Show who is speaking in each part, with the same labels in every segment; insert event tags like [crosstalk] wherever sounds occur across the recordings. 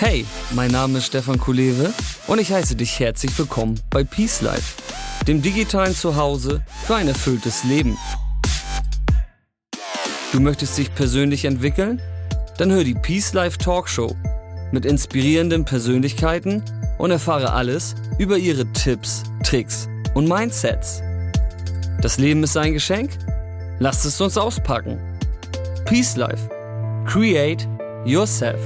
Speaker 1: Hey, mein Name ist Stefan Kulewe und ich heiße dich herzlich willkommen bei Peace Life, dem digitalen Zuhause für ein erfülltes Leben. Du möchtest dich persönlich entwickeln? Dann hör die Peace Life Talkshow mit inspirierenden Persönlichkeiten und erfahre alles über ihre Tipps, Tricks und Mindsets. Das Leben ist ein Geschenk? Lasst es uns auspacken. Peace Life. Create yourself.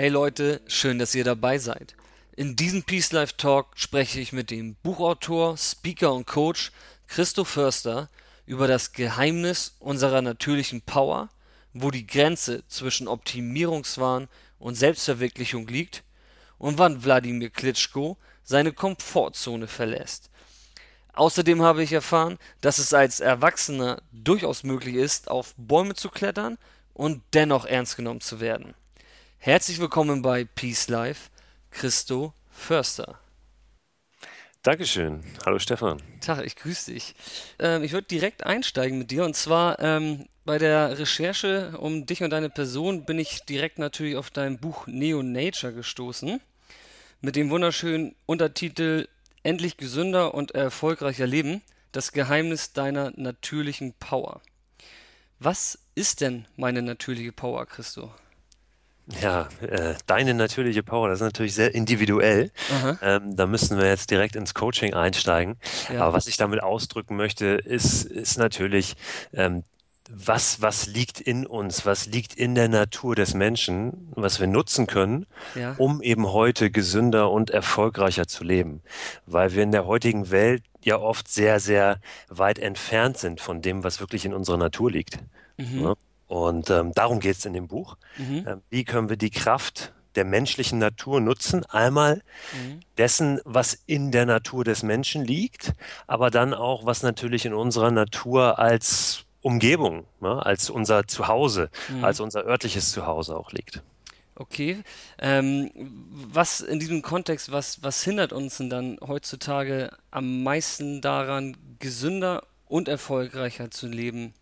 Speaker 1: Hey Leute, schön, dass ihr dabei seid. In diesem Peace Life Talk spreche ich mit dem Buchautor, Speaker und Coach Christo Förster über das Geheimnis unserer natürlichen Power, wo die Grenze zwischen Optimierungswahn und Selbstverwirklichung liegt und wann Wladimir Klitschko seine Komfortzone verlässt. Außerdem habe ich erfahren, dass es als Erwachsener durchaus möglich ist, auf Bäume zu klettern und dennoch ernst genommen zu werden. Herzlich willkommen bei Peace Life, Christo Förster.
Speaker 2: Dankeschön. Hallo Stefan.
Speaker 1: Tag, ich grüße dich. Ähm, ich würde direkt einsteigen mit dir und zwar ähm, bei der Recherche um dich und deine Person bin ich direkt natürlich auf dein Buch Neo Nature gestoßen mit dem wunderschönen Untertitel Endlich gesünder und erfolgreicher Leben, das Geheimnis deiner natürlichen Power. Was ist denn meine natürliche Power, Christo?
Speaker 2: Ja, äh, deine natürliche Power, das ist natürlich sehr individuell. Ähm, da müssen wir jetzt direkt ins Coaching einsteigen. Ja. Aber was ich damit ausdrücken möchte, ist, ist natürlich, ähm, was, was liegt in uns, was liegt in der Natur des Menschen, was wir nutzen können, ja. um eben heute gesünder und erfolgreicher zu leben. Weil wir in der heutigen Welt ja oft sehr, sehr weit entfernt sind von dem, was wirklich in unserer Natur liegt. Mhm. Ja? Und ähm, darum geht es in dem Buch. Mhm. Ähm, wie können wir die Kraft der menschlichen Natur nutzen? Einmal mhm. dessen, was in der Natur des Menschen liegt, aber dann auch, was natürlich in unserer Natur als Umgebung, ne, als unser Zuhause, mhm. als unser örtliches Zuhause auch liegt.
Speaker 1: Okay. Ähm, was in diesem Kontext, was, was hindert uns denn dann heutzutage am meisten daran, gesünder und erfolgreicher zu leben?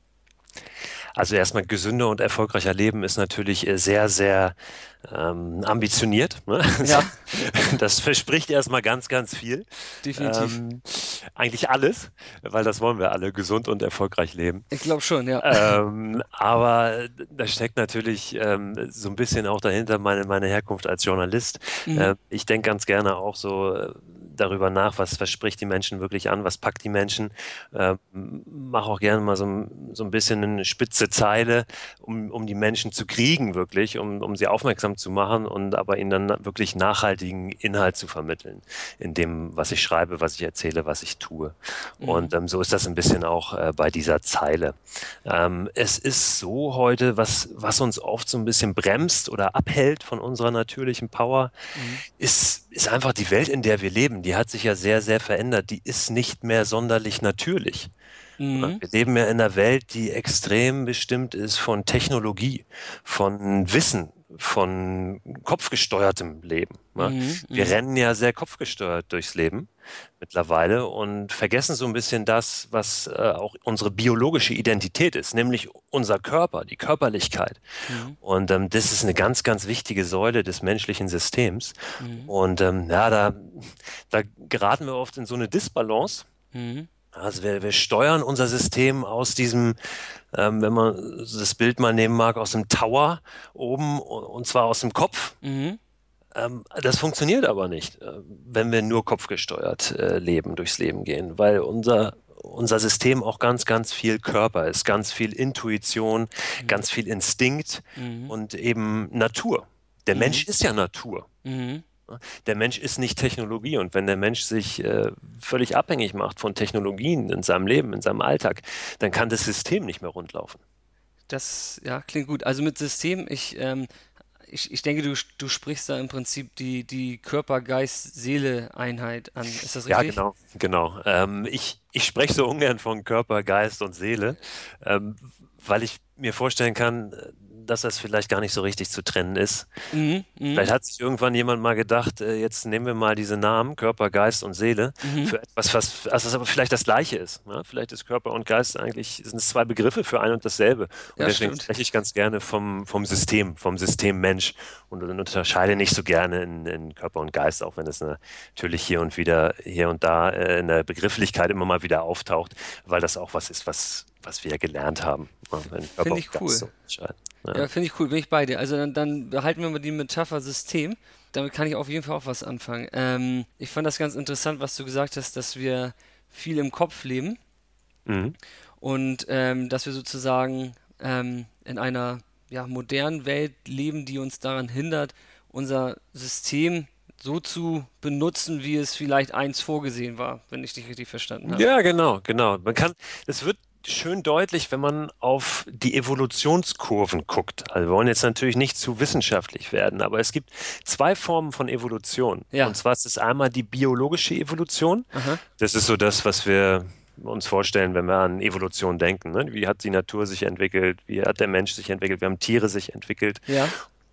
Speaker 2: Also erstmal gesünder und erfolgreicher Leben ist natürlich äh, sehr, sehr ähm, ambitioniert. Ne? Ja. [laughs] Das verspricht erstmal ganz, ganz viel.
Speaker 1: Definitiv. Ähm,
Speaker 2: eigentlich alles, weil das wollen wir alle, gesund und erfolgreich leben.
Speaker 1: Ich glaube schon, ja.
Speaker 2: Ähm, aber da steckt natürlich ähm, so ein bisschen auch dahinter meine, meine Herkunft als Journalist. Mhm. Äh, ich denke ganz gerne auch so äh, darüber nach, was verspricht die Menschen wirklich an, was packt die Menschen. Äh, mach auch gerne mal so, so ein bisschen eine spitze Zeile, um, um die Menschen zu kriegen, wirklich, um, um sie aufmerksam zu machen und aber ihnen dann wirklich nachhaltigen Inhalt zu vermitteln, in dem, was ich schreibe, was ich erzähle, was ich tue. Mhm. Und ähm, so ist das ein bisschen auch äh, bei dieser Zeile. Ähm, es ist so heute, was, was uns oft so ein bisschen bremst oder abhält von unserer natürlichen Power, mhm. ist, ist einfach die Welt, in der wir leben die hat sich ja sehr, sehr verändert. Die ist nicht mehr sonderlich natürlich. Mhm. Wir leben ja in einer Welt, die extrem bestimmt ist von Technologie, von Wissen, von kopfgesteuertem Leben. Mhm. Wir mhm. rennen ja sehr kopfgesteuert durchs Leben mittlerweile und vergessen so ein bisschen das, was äh, auch unsere biologische Identität ist, nämlich unser Körper, die Körperlichkeit. Mhm. Und ähm, das ist eine ganz, ganz wichtige Säule des menschlichen Systems. Mhm. Und ähm, ja, da, da geraten wir oft in so eine Disbalance. Mhm. Also wir, wir steuern unser System aus diesem, ähm, wenn man das Bild mal nehmen mag, aus dem Tower oben und zwar aus dem Kopf. Mhm. Ähm, das funktioniert aber nicht, äh, wenn wir nur kopfgesteuert äh, leben, durchs Leben gehen, weil unser unser System auch ganz, ganz viel Körper ist, ganz viel Intuition, mhm. ganz viel Instinkt mhm. und eben Natur. Der mhm. Mensch ist ja Natur. Mhm. Der Mensch ist nicht Technologie und wenn der Mensch sich äh, völlig abhängig macht von Technologien in seinem Leben, in seinem Alltag, dann kann das System nicht mehr rundlaufen.
Speaker 1: Das ja, klingt gut. Also mit System, ich ähm, ich, ich denke, du, du sprichst da im Prinzip die, die Körper-Geist-Seele-Einheit an. Ist das richtig?
Speaker 2: Ja, genau. genau. Ähm, ich, ich spreche so ungern von Körper, Geist und Seele, ähm, weil ich mir vorstellen kann, dass das vielleicht gar nicht so richtig zu trennen ist. Mhm, mh. Vielleicht hat sich irgendwann jemand mal gedacht, äh, jetzt nehmen wir mal diese Namen, Körper, Geist und Seele, mhm. für etwas, was, also aber vielleicht das Gleiche ist. Ne? Vielleicht ist Körper und Geist eigentlich, sind es zwei Begriffe für ein und dasselbe. Und ja, deswegen stimmt. spreche ich ganz gerne vom, vom System, vom System Mensch und, und unterscheide nicht so gerne in, in, Körper und Geist, auch wenn es natürlich hier und wieder, hier und da äh, in der Begrifflichkeit immer mal wieder auftaucht, weil das auch was ist, was was wir gelernt haben.
Speaker 1: Finde ich cool. So ja, ja finde ich cool, bin ich bei dir. Also dann, dann behalten wir mal die Metapher System. Damit kann ich auf jeden Fall auch was anfangen. Ähm, ich fand das ganz interessant, was du gesagt hast, dass wir viel im Kopf leben mhm. und ähm, dass wir sozusagen ähm, in einer ja, modernen Welt leben, die uns daran hindert, unser System so zu benutzen, wie es vielleicht eins vorgesehen war, wenn ich dich richtig verstanden habe.
Speaker 2: Ja, genau, genau. Man kann, es wird schön deutlich, wenn man auf die Evolutionskurven guckt. Also wir wollen jetzt natürlich nicht zu wissenschaftlich werden, aber es gibt zwei Formen von Evolution. Ja. Und zwar ist es einmal die biologische Evolution. Aha. Das ist so das, was wir uns vorstellen, wenn wir an Evolution denken. Ne? Wie hat die Natur sich entwickelt? Wie hat der Mensch sich entwickelt? Wie haben Tiere sich entwickelt? Ja.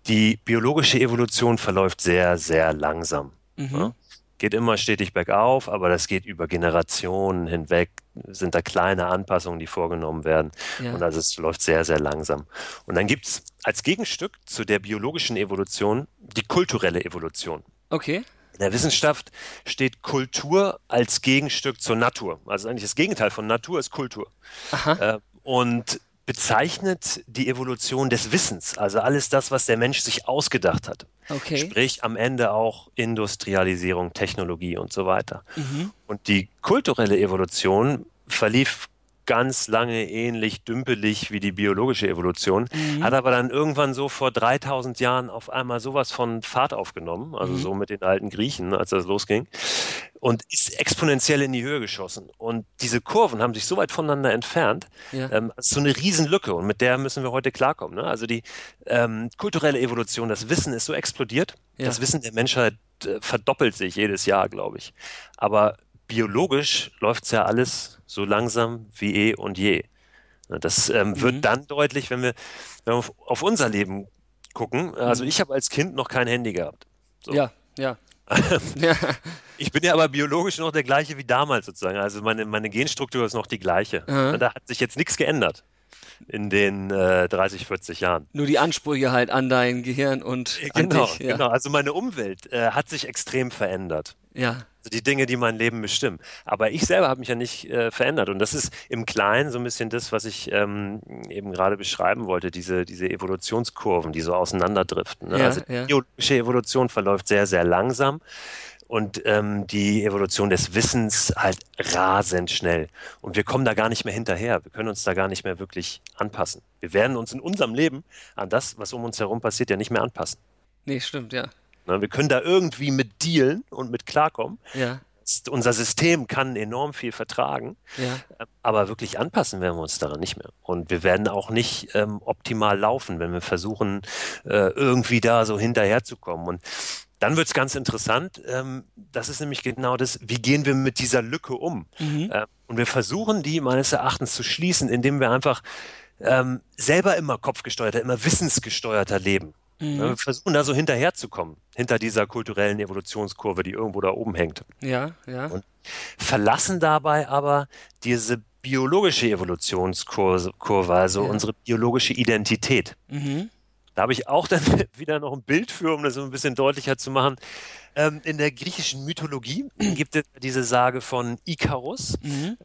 Speaker 2: Die biologische Evolution verläuft sehr, sehr langsam. Mhm. Ja? geht immer stetig bergauf, aber das geht über Generationen hinweg, sind da kleine Anpassungen, die vorgenommen werden. Ja. Und also es läuft sehr, sehr langsam. Und dann gibt es als Gegenstück zu der biologischen Evolution die kulturelle Evolution.
Speaker 1: Okay.
Speaker 2: In der Wissenschaft steht Kultur als Gegenstück zur Natur. Also eigentlich das Gegenteil von Natur ist Kultur. Aha. Äh, und bezeichnet die Evolution des Wissens, also alles das, was der Mensch sich ausgedacht hat. Okay. Sprich am Ende auch Industrialisierung, Technologie und so weiter. Mhm. Und die kulturelle Evolution verlief ganz lange ähnlich dümpelig wie die biologische Evolution, mhm. hat aber dann irgendwann so vor 3000 Jahren auf einmal sowas von Fahrt aufgenommen, also mhm. so mit den alten Griechen, als das losging, und ist exponentiell in die Höhe geschossen. Und diese Kurven haben sich so weit voneinander entfernt, ja. ähm, so eine Riesenlücke und mit der müssen wir heute klarkommen. Ne? Also die ähm, kulturelle Evolution, das Wissen ist so explodiert, ja. das Wissen der Menschheit äh, verdoppelt sich jedes Jahr, glaube ich. Aber biologisch läuft es ja alles so langsam wie eh und je. Das ähm, mhm. wird dann deutlich, wenn wir, wenn wir auf unser Leben gucken. Also mhm. ich habe als Kind noch kein Handy gehabt.
Speaker 1: So. Ja, [laughs] ja.
Speaker 2: ich bin ja aber biologisch noch der gleiche wie damals sozusagen. Also meine, meine Genstruktur ist noch die gleiche. Mhm. Da hat sich jetzt nichts geändert in den äh, 30, 40 Jahren.
Speaker 1: Nur die Ansprüche halt an dein Gehirn und
Speaker 2: genau,
Speaker 1: dich,
Speaker 2: ja. genau. Also meine Umwelt äh, hat sich extrem verändert.
Speaker 1: Ja.
Speaker 2: Also die Dinge, die mein Leben bestimmen. Aber ich selber habe mich ja nicht äh, verändert. Und das ist im Kleinen so ein bisschen das, was ich ähm, eben gerade beschreiben wollte, diese, diese Evolutionskurven, die so auseinanderdriften. Ne? Ja, also die ja. biologische Evolution verläuft sehr, sehr langsam und ähm, die Evolution des Wissens halt rasend schnell. Und wir kommen da gar nicht mehr hinterher. Wir können uns da gar nicht mehr wirklich anpassen. Wir werden uns in unserem Leben an das, was um uns herum passiert, ja nicht mehr anpassen.
Speaker 1: Nee, stimmt, ja.
Speaker 2: Na, wir können da irgendwie mit dealen und mit klarkommen. Ja. Unser System kann enorm viel vertragen, ja. aber wirklich anpassen werden wir uns daran nicht mehr. Und wir werden auch nicht ähm, optimal laufen, wenn wir versuchen, äh, irgendwie da so hinterherzukommen. Und dann wird es ganz interessant. Ähm, das ist nämlich genau das, wie gehen wir mit dieser Lücke um? Mhm. Äh, und wir versuchen, die meines Erachtens zu schließen, indem wir einfach ähm, selber immer kopfgesteuerter, immer wissensgesteuerter leben. Mhm. Wir versuchen da so hinterherzukommen, hinter dieser kulturellen Evolutionskurve, die irgendwo da oben hängt.
Speaker 1: Ja, ja.
Speaker 2: Und verlassen dabei aber diese biologische Evolutionskurve, also ja. unsere biologische Identität. Mhm. Da habe ich auch dann [laughs] wieder noch ein Bild für, um das so ein bisschen deutlicher zu machen. Ähm, in der griechischen Mythologie [clears throat] gibt es diese Sage von Ikarus, mhm.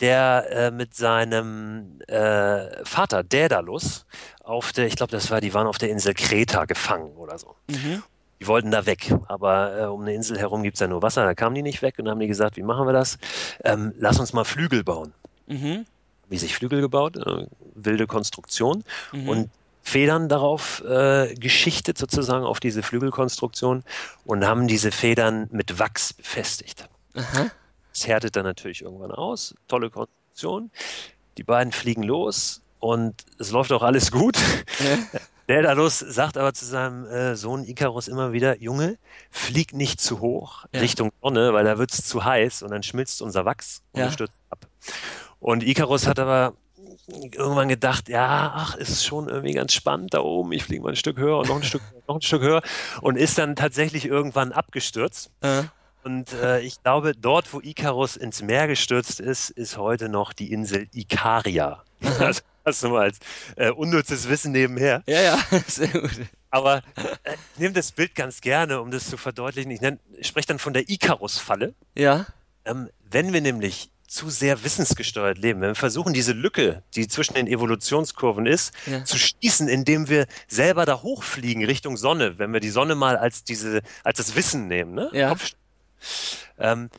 Speaker 2: Der äh, mit seinem äh, Vater Daedalus auf der, ich glaube, das war, die waren auf der Insel Kreta gefangen oder so. Mhm. Die wollten da weg, aber äh, um eine Insel herum gibt es ja nur Wasser, da kamen die nicht weg und dann haben die gesagt, wie machen wir das? Ähm, lass uns mal Flügel bauen. Mhm. Wie sich Flügel gebaut, äh, wilde Konstruktion. Mhm. Und Federn darauf äh, geschichtet, sozusagen auf diese Flügelkonstruktion und haben diese Federn mit Wachs befestigt. Aha. Das härtet dann natürlich irgendwann aus. Tolle Konstruktion. Die beiden fliegen los und es läuft auch alles gut. [laughs] Ja. Daedalus sagt aber zu seinem äh, Sohn Ikarus immer wieder, Junge, flieg nicht zu hoch ja. Richtung Sonne, weil da wird's zu heiß und dann schmilzt unser Wachs und ja. stürzt ab. Und Ikarus hat aber irgendwann gedacht, ja, ach, ist schon irgendwie ganz spannend da oben. Ich fliege mal ein Stück höher und noch ein Stück, noch ein Stück höher und ist dann tatsächlich irgendwann abgestürzt. Äh. Und äh, ich glaube, dort, wo Icarus ins Meer gestürzt ist, ist heute noch die Insel Ikaria. [laughs] Das hast du mal als äh, unnützes Wissen nebenher.
Speaker 1: Ja, ja, [laughs] sehr gut.
Speaker 2: Aber äh, ich nehme das Bild ganz gerne, um das zu verdeutlichen. Ich, ich spreche dann von der Icarus-Falle.
Speaker 1: Ja.
Speaker 2: Ähm, wenn wir nämlich zu sehr wissensgesteuert leben, wenn wir versuchen, diese Lücke, die zwischen den Evolutionskurven ist, ja. zu schließen, indem wir selber da hochfliegen Richtung Sonne, wenn wir die Sonne mal als diese, als das Wissen nehmen, ne?
Speaker 1: Ja.
Speaker 2: Ähm,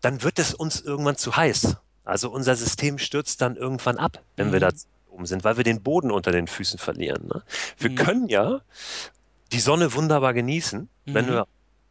Speaker 2: dann wird es uns irgendwann zu heiß. Also unser System stürzt dann irgendwann ab, wenn mhm. wir da oben sind, weil wir den Boden unter den Füßen verlieren. Ne? Wir mhm. können ja die Sonne wunderbar genießen, mhm. wenn wir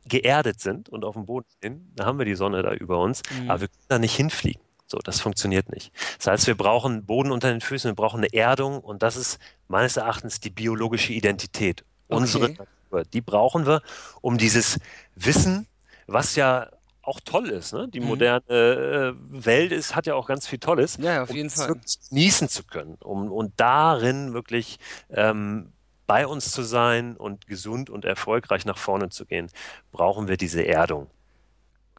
Speaker 2: geerdet sind und auf dem Boden stehen, da haben wir die Sonne da über uns, mhm. aber wir können da nicht hinfliegen. So, das funktioniert nicht. Das heißt, wir brauchen Boden unter den Füßen, wir brauchen eine Erdung und das ist meines Erachtens die biologische Identität. Okay. Unsere Natur. Die brauchen wir, um dieses Wissen, was ja auch toll ist. Ne? Die mhm. moderne äh, Welt ist, hat ja auch ganz viel Tolles.
Speaker 1: Ja, auf
Speaker 2: um
Speaker 1: jeden Fall.
Speaker 2: Genießen zu können um, und darin wirklich ähm, bei uns zu sein und gesund und erfolgreich nach vorne zu gehen, brauchen wir diese Erdung.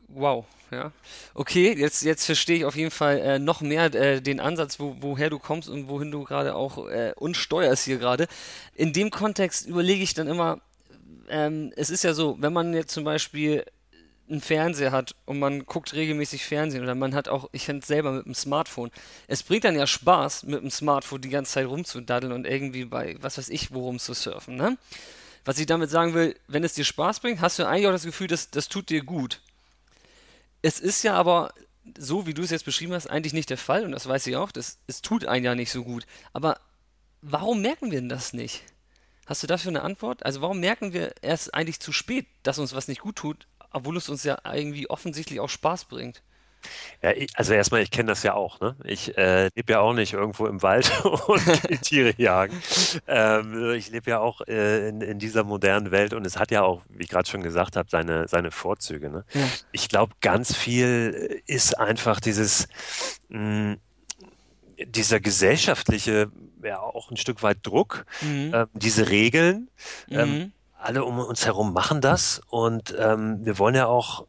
Speaker 1: Wow, ja. Okay, jetzt, jetzt verstehe ich auf jeden Fall äh, noch mehr äh, den Ansatz, wo, woher du kommst und wohin du gerade auch äh, uns steuerst hier gerade. In dem Kontext überlege ich dann immer, ähm, es ist ja so, wenn man jetzt zum Beispiel einen Fernseher hat und man guckt regelmäßig Fernsehen oder man hat auch, ich es selber mit dem Smartphone. Es bringt dann ja Spaß, mit dem Smartphone die ganze Zeit rumzudaddeln und irgendwie bei, was weiß ich, worum zu surfen, ne? Was ich damit sagen will, wenn es dir Spaß bringt, hast du eigentlich auch das Gefühl, dass das tut dir gut. Es ist ja aber, so wie du es jetzt beschrieben hast, eigentlich nicht der Fall und das weiß ich auch, das, es tut einen ja nicht so gut. Aber warum merken wir denn das nicht? Hast du dafür eine Antwort? Also warum merken wir erst eigentlich zu spät, dass uns was nicht gut tut, obwohl es uns ja irgendwie offensichtlich auch Spaß bringt?
Speaker 2: Ja, ich, also erstmal, ich kenne das ja auch. Ne? Ich äh, lebe ja auch nicht irgendwo im Wald [laughs] und Tiere jagen. Ähm, ich lebe ja auch äh, in, in, dieser modernen Welt und es hat ja auch, wie ich gerade schon gesagt habe, seine, seine Vorzüge. Ne? Ja. Ich glaube, ganz viel ist einfach dieses, mh, mm, dieser gesellschaftliche, ja auch ein Stück weit Druck, mhm. äh, diese Regeln. Ähm, mhm. Alle um uns herum machen das und ähm, wir wollen ja auch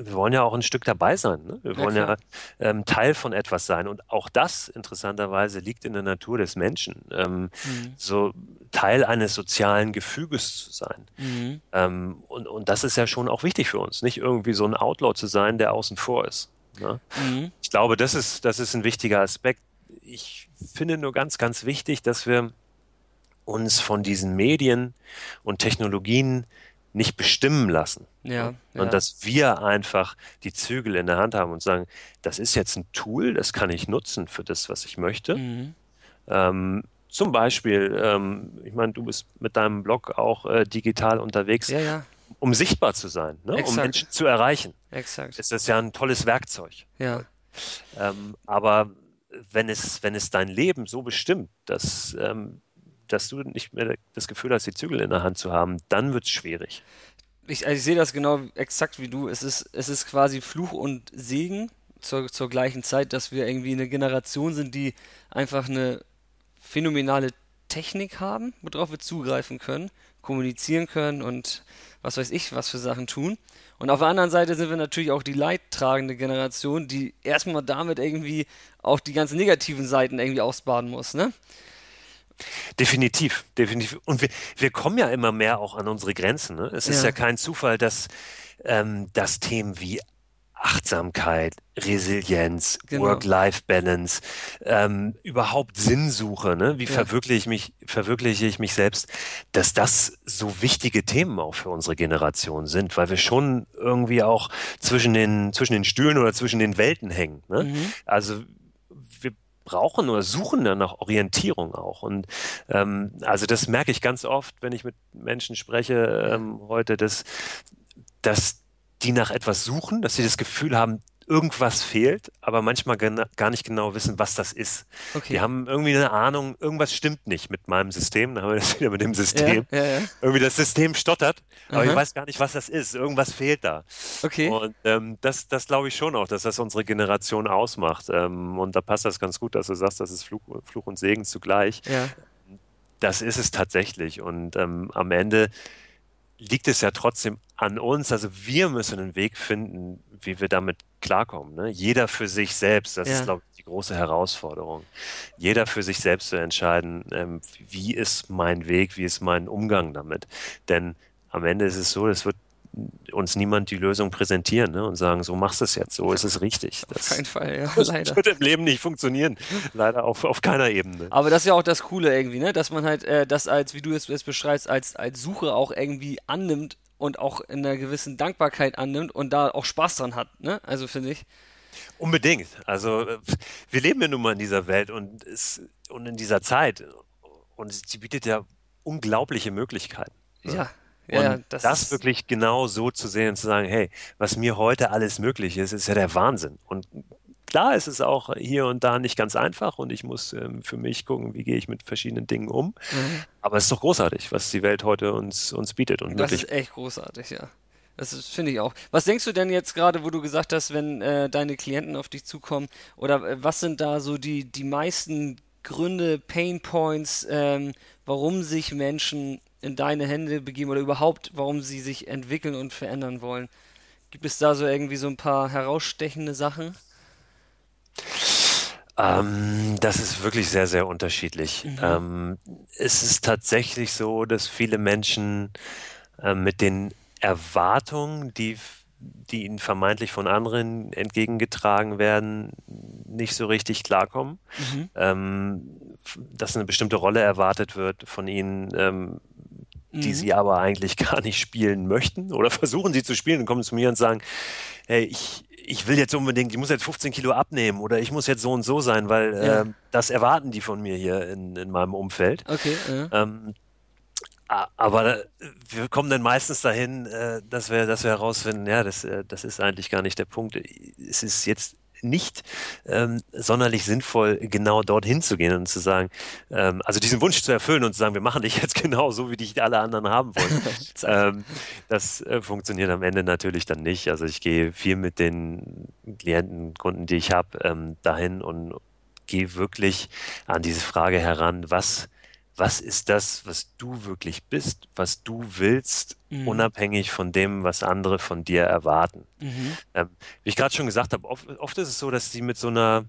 Speaker 2: wir wollen ja auch ein Stück dabei sein. Ne? Wir wollen ja, ja ähm, Teil von etwas sein. Und auch das, interessanterweise, liegt in der Natur des Menschen. Ähm, mhm. So Teil eines sozialen Gefüges zu sein. Mhm. Ähm, und, und das ist ja schon auch wichtig für uns. Nicht irgendwie so ein Outlaw zu sein, der außen vor ist. Ne? Mhm. Ich glaube, das ist, das ist ein wichtiger Aspekt. Ich finde nur ganz, ganz wichtig, dass wir uns von diesen Medien und Technologien nicht bestimmen lassen.
Speaker 1: Ja,
Speaker 2: und ja. dass wir einfach die Zügel in der Hand haben und sagen, das ist jetzt ein Tool, das kann ich nutzen für das, was ich möchte. Mhm. Ähm, zum Beispiel, ähm, ich meine, du bist mit deinem Blog auch äh, digital unterwegs,
Speaker 1: ja, ja.
Speaker 2: um sichtbar zu sein, ne? um Menschen zu erreichen.
Speaker 1: Exakt.
Speaker 2: Ist das ja ein tolles Werkzeug.
Speaker 1: Ja.
Speaker 2: Ähm, aber wenn es, wenn es dein Leben so bestimmt, dass ähm, dass du nicht mehr das Gefühl hast, die Zügel in der Hand zu haben, dann wird es schwierig.
Speaker 1: Ich, also ich, sehe das genau exakt wie du. Es ist, es ist quasi Fluch und Segen zur, zur gleichen Zeit, dass wir irgendwie eine Generation sind, die einfach eine phänomenale Technik haben, worauf wir zugreifen können, kommunizieren können und was weiß ich, was für Sachen tun. Und auf der anderen Seite sind wir natürlich auch die leidtragende Generation, die erstmal damit irgendwie auch die ganzen negativen Seiten irgendwie ausbaden muss, ne?
Speaker 2: Definitiv, definitiv. Und wir, wir kommen ja immer mehr auch an unsere Grenzen. Ne? Es ist ja kein Zufall, dass, ähm, dass Themen wie Achtsamkeit, Resilienz, genau. Work-Life-Balance, ähm, überhaupt Sinnsuche, ne? wie ja. verwirkliche, ich mich, verwirkliche ich mich selbst, dass das so wichtige Themen auch für unsere Generation sind, weil wir schon irgendwie auch zwischen den, zwischen den Stühlen oder zwischen den Welten hängen. Ne? Mhm. Also brauchen oder suchen dann nach Orientierung auch. Und ähm, also das merke ich ganz oft, wenn ich mit Menschen spreche ähm, heute, dass, dass die nach etwas suchen, dass sie das Gefühl haben, irgendwas fehlt, aber manchmal gar nicht genau wissen, was das ist. Okay. Die haben irgendwie eine Ahnung, irgendwas stimmt nicht mit meinem System. Da haben wir das [laughs] wieder mit dem System. Ja, ja, ja. Irgendwie das System stottert, aber Aha. ich weiß gar nicht, was das ist. Irgendwas fehlt da. Okay. Und ähm, das, das glaube ich schon auch, dass das unsere Generation ausmacht. Ähm, und da passt das ganz gut, dass du sagst, das ist Fluch, Fluch und Segen zugleich. Das ist es tatsächlich. Und ähm, am Ende liegt es ja trotzdem an uns. Also wir müssen einen Weg finden, wie wir damit klarkommen. Ne? Jeder für sich selbst, das ja. ist, glaube ich, die große Herausforderung. Jeder für sich selbst zu entscheiden, ähm, wie ist mein Weg, wie ist mein Umgang damit. Denn am Ende ist es so, es wird uns niemand die Lösung präsentieren ne? und sagen, so machst du es jetzt, so ist es richtig.
Speaker 1: Das, auf keinen Fall, ja, [laughs]
Speaker 2: leider. Das wird im Leben nicht funktionieren, leider auf, auf keiner Ebene.
Speaker 1: Aber das ist ja auch das Coole irgendwie, ne? dass man halt äh, das als, wie du es beschreibst, als, als Suche auch irgendwie annimmt und auch in einer gewissen Dankbarkeit annimmt und da auch Spaß dran hat, ne? also finde ich.
Speaker 2: Unbedingt. Also wir leben ja nun mal in dieser Welt und, es, und in dieser Zeit und sie bietet ja unglaubliche Möglichkeiten.
Speaker 1: Ne? Ja.
Speaker 2: Und ja, das, das wirklich genau so zu sehen und zu sagen, hey, was mir heute alles möglich ist, ist ja der Wahnsinn. Und klar ist es auch hier und da nicht ganz einfach und ich muss ähm, für mich gucken, wie gehe ich mit verschiedenen Dingen um. Mhm. Aber es ist doch großartig, was die Welt heute uns, uns bietet. Und
Speaker 1: das ist echt großartig, ja. Das finde ich auch. Was denkst du denn jetzt gerade, wo du gesagt hast, wenn äh, deine Klienten auf dich zukommen, oder äh, was sind da so die, die meisten Gründe, Pain Points, ähm, warum sich Menschen in deine Hände begeben oder überhaupt, warum sie sich entwickeln und verändern wollen. Gibt es da so irgendwie so ein paar herausstechende Sachen?
Speaker 2: Ähm, das ist wirklich sehr, sehr unterschiedlich. Mhm. Ähm, es ist tatsächlich so, dass viele Menschen äh, mit den Erwartungen, die, die ihnen vermeintlich von anderen entgegengetragen werden, nicht so richtig klarkommen. Mhm. Ähm, dass eine bestimmte Rolle erwartet wird von ihnen, ähm, die mhm. sie aber eigentlich [laughs] gar nicht spielen möchten oder versuchen sie zu spielen und kommen zu mir und sagen, hey, ich, ich will jetzt unbedingt, ich muss jetzt 15 Kilo abnehmen oder ich muss jetzt so und so sein, weil ja. äh, das erwarten die von mir hier in, in meinem Umfeld. Okay. Ja. Ähm, aber wir kommen dann meistens dahin, äh, dass wir, dass wir herausfinden, ja, das, äh, das ist eigentlich gar nicht der Punkt. Es ist jetzt nicht ähm, sonderlich sinnvoll, genau dorthin zu gehen und zu sagen, ähm, also diesen Wunsch zu erfüllen und zu sagen, wir machen dich jetzt [laughs] genau so, wie dich alle anderen haben wollen. [laughs] ähm, das äh, funktioniert am Ende natürlich dann nicht. Also ich gehe viel mit den Klienten, Kunden, die ich habe, ähm, dahin und gehe wirklich an diese Frage heran, was was ist das, was du wirklich bist, was du willst, mhm. unabhängig von dem, was andere von dir erwarten. Mhm. Ähm, wie ich gerade schon gesagt habe, oft, oft, ist es so, dass sie mit so einer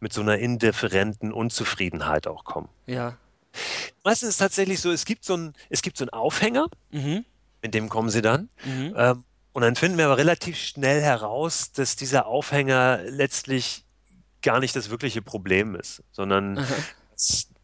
Speaker 2: mit so einer indifferenten Unzufriedenheit auch kommen.
Speaker 1: Ja.
Speaker 2: Meistens ist es tatsächlich so, es gibt so einen, es gibt so einen Aufhänger, mhm. mit dem kommen sie dann. Mhm. Ähm, und dann finden wir aber relativ schnell heraus, dass dieser Aufhänger letztlich gar nicht das wirkliche Problem ist, sondern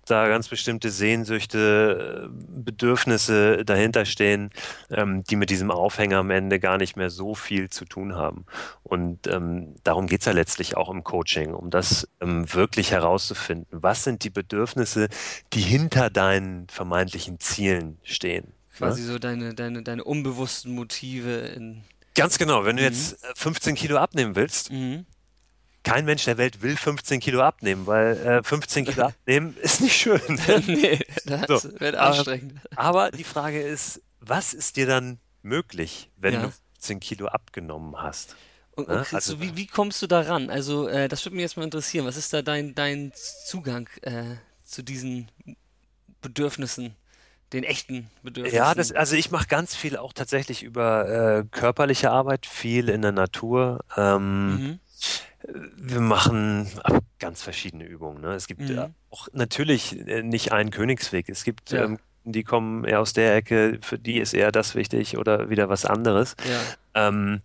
Speaker 2: da ganz bestimmte Sehnsüchte, Bedürfnisse dahinter stehen, ähm, die mit diesem Aufhänger am Ende gar nicht mehr so viel zu tun haben. Und ähm, darum geht's ja letztlich auch im Coaching, um das ähm, wirklich herauszufinden. Was sind die Bedürfnisse, die hinter deinen vermeintlichen Zielen stehen?
Speaker 1: Quasi ja? so deine, deine, deine unbewussten Motive in.
Speaker 2: Ganz genau, wenn du mhm. jetzt 15 äh, Kilo abnehmen willst, mhm kein Mensch der Welt will 15 Kilo abnehmen, weil äh, 15 Kilo [laughs] abnehmen ist nicht schön. [laughs]
Speaker 1: nee, das so. wird anstrengend.
Speaker 2: Aber, aber, die Frage ist, was ist dir dann möglich, wenn ja. du 15 Kilo abgenommen hast?
Speaker 1: Und, und also, wie, wie, kommst du da ran? Also, äh, das würde mich jetzt mal interessieren. Was ist da dein, dein Zugang äh, zu diesen Bedürfnissen? den echten Bedürfnissen.
Speaker 2: Ja, das, also ich mache ganz viel auch tatsächlich über äh, körperliche Arbeit, viel in der Natur. Ähm, mhm wir machen ganz verschiedene Übungen. Ne? Es gibt mhm. auch natürlich äh, nicht einen Königsweg. Es gibt ja. ähm, die kommen eher aus der Ecke, für die ist eher das wichtig oder wieder was anderes. Ja. Ähm,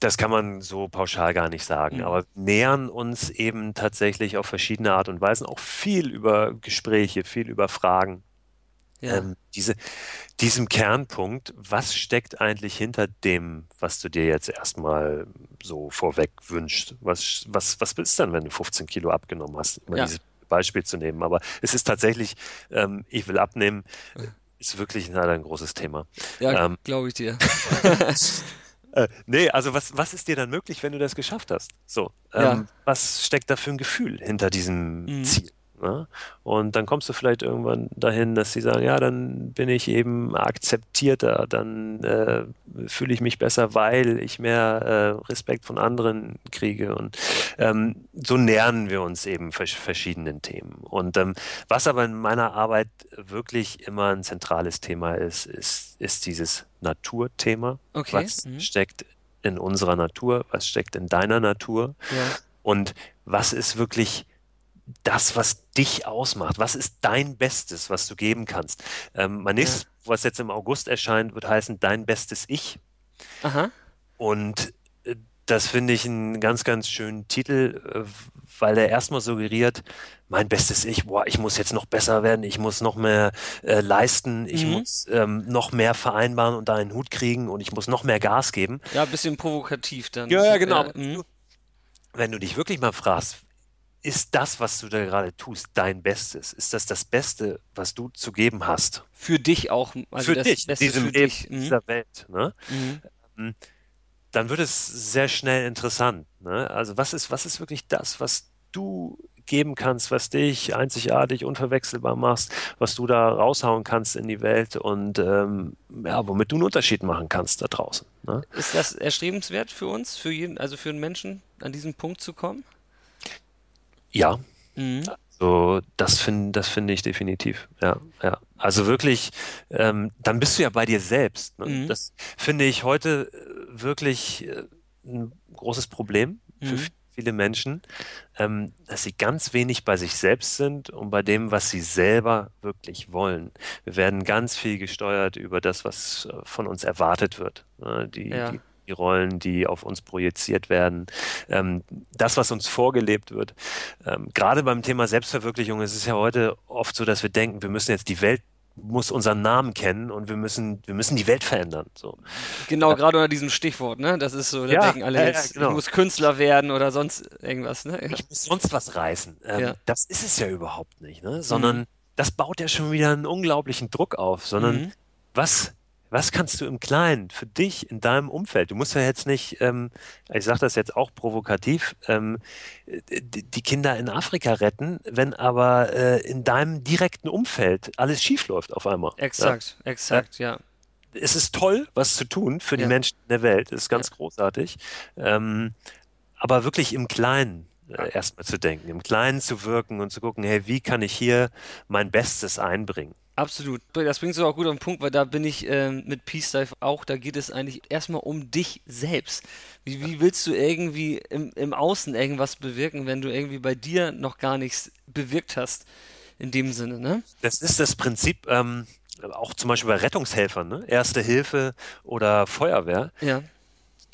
Speaker 2: das kann man so pauschal gar nicht sagen, mhm. aber nähern uns eben tatsächlich auf verschiedene Art und Weisen auch viel über Gespräche, viel über Fragen. Ja. Ähm, diese, diesem Kernpunkt, was steckt eigentlich hinter dem, was du dir jetzt erstmal so vorweg wünschst? Was, was, was ist denn, wenn du 15 Kilo abgenommen hast? Um ja. dieses Beispiel zu nehmen. Aber es ist tatsächlich, ähm, ich will abnehmen, ist wirklich leider ein großes Thema.
Speaker 1: Ja, ähm, glaube ich dir. [laughs]
Speaker 2: Äh, nee, also was, was ist dir dann möglich, wenn du das geschafft hast? So, ähm,
Speaker 1: Ja.
Speaker 2: was steckt da für ein Gefühl hinter diesem
Speaker 1: Mhm.
Speaker 2: Ziel? Ne? Und dann kommst du vielleicht irgendwann dahin, dass sie sagen, ja, dann bin ich eben akzeptierter, dann äh, fühle ich mich besser, weil ich mehr äh, Respekt von anderen kriege. Und ähm, so nähern wir uns eben vers verschiedenen Themen. Und ähm, was aber in meiner Arbeit wirklich immer ein zentrales Thema ist, ist, ist dieses Naturthema.
Speaker 1: Okay.
Speaker 2: Was
Speaker 1: Mhm.
Speaker 2: steckt in unserer Natur? Was steckt in deiner Natur?
Speaker 1: Ja.
Speaker 2: Und was ist wirklich das, was dich ausmacht? Was ist dein Bestes, was du geben kannst? Ähm, mein nächstes, was jetzt im August erscheint, wird heißen Dein bestes Ich.
Speaker 1: Aha.
Speaker 2: Und äh, das finde ich einen ganz, ganz schönen Titel, äh, weil er erstmal suggeriert, mein bestes Ich, boah, ich muss jetzt noch besser werden, ich muss noch mehr äh, leisten, ich
Speaker 1: Mhm.
Speaker 2: muss ähm, noch mehr vereinbaren und da einen Hut kriegen und ich muss noch mehr Gas geben.
Speaker 1: Ja, ein bisschen provokativ dann.
Speaker 2: Ja, ja, genau.
Speaker 1: Äh, mhm.
Speaker 2: Wenn du dich wirklich mal fragst, ist das, was du da gerade tust, dein Bestes? Ist das das Beste, was du zu geben hast?
Speaker 1: Für dich auch. Also
Speaker 2: für
Speaker 1: das
Speaker 2: dich, in
Speaker 1: Beste
Speaker 2: diesem
Speaker 1: für
Speaker 2: Leben,
Speaker 1: dich.
Speaker 2: in
Speaker 1: Mhm.
Speaker 2: dieser Welt, ne?
Speaker 1: Mhm.
Speaker 2: Dann wird es sehr schnell interessant, ne? Also was ist, was ist wirklich das, was du geben kannst, was dich einzigartig, unverwechselbar machst, was du da raushauen kannst in die Welt und ähm, ja, womit du einen Unterschied machen kannst da draußen, ne?
Speaker 1: Ist das erstrebenswert für uns, für jeden, also für einen Menschen, an diesen Punkt zu kommen?
Speaker 2: Ja,
Speaker 1: Mhm.
Speaker 2: So, das finde das finde ich definitiv. Ja, ja. Also wirklich, ähm, dann bist du ja bei dir selbst. Ne?
Speaker 1: Mhm.
Speaker 2: Das finde ich heute äh, wirklich äh, ein großes Problem für
Speaker 1: Mhm.
Speaker 2: f- viele Menschen, ähm, dass sie ganz wenig bei sich selbst sind und bei dem, was sie selber wirklich wollen. Wir werden ganz viel gesteuert über das, was äh, von uns erwartet wird. Ne? Die,
Speaker 1: Ja.
Speaker 2: die, die Rollen, die auf uns projiziert werden, ähm, das, was uns vorgelebt wird. Ähm, gerade beim Thema Selbstverwirklichung ist es ja heute oft so, dass wir denken, wir müssen jetzt die Welt muss unseren Namen kennen und wir müssen, wir müssen die Welt verändern. So.
Speaker 1: Genau, gerade unter diesem Stichwort, ne? Das ist so, da
Speaker 2: Ja,
Speaker 1: denken alle
Speaker 2: ja, ja,
Speaker 1: jetzt,
Speaker 2: genau.
Speaker 1: ich muss Künstler werden oder sonst irgendwas, ne? Ja.
Speaker 2: Ich muss sonst was reißen. Ähm,
Speaker 1: Ja.
Speaker 2: Das ist es ja überhaupt nicht, ne? Sondern
Speaker 1: Mhm.
Speaker 2: das baut ja schon wieder einen unglaublichen Druck auf, sondern
Speaker 1: Mhm.
Speaker 2: was, was kannst du im Kleinen für dich in deinem Umfeld? Du musst ja jetzt nicht, ähm, ich sage das jetzt auch provokativ, ähm, die, die Kinder in Afrika retten, wenn aber äh, in deinem direkten Umfeld alles schief läuft auf einmal.
Speaker 1: Exakt, exakt, ja.
Speaker 2: Ja? Es ist toll, was zu tun für die
Speaker 1: Ja.
Speaker 2: Menschen in der Welt. Das ist ganz großartig. Ähm, aber wirklich im Kleinen äh, erstmal zu denken, im Kleinen zu wirken und zu gucken, hey, wie kann ich hier mein Bestes einbringen?
Speaker 1: Absolut. Das bringst du auch gut auf den Punkt, weil da bin ich ähm, mit Peace Dive auch, da geht es eigentlich erstmal um dich selbst. Wie, wie willst du irgendwie im, im Außen irgendwas bewirken, wenn du irgendwie bei dir noch gar nichts bewirkt hast? In dem Sinne, ne?
Speaker 2: Das ist das Prinzip, ähm, auch zum Beispiel bei Rettungshelfern, ne? Erste Hilfe oder Feuerwehr.
Speaker 1: Ja,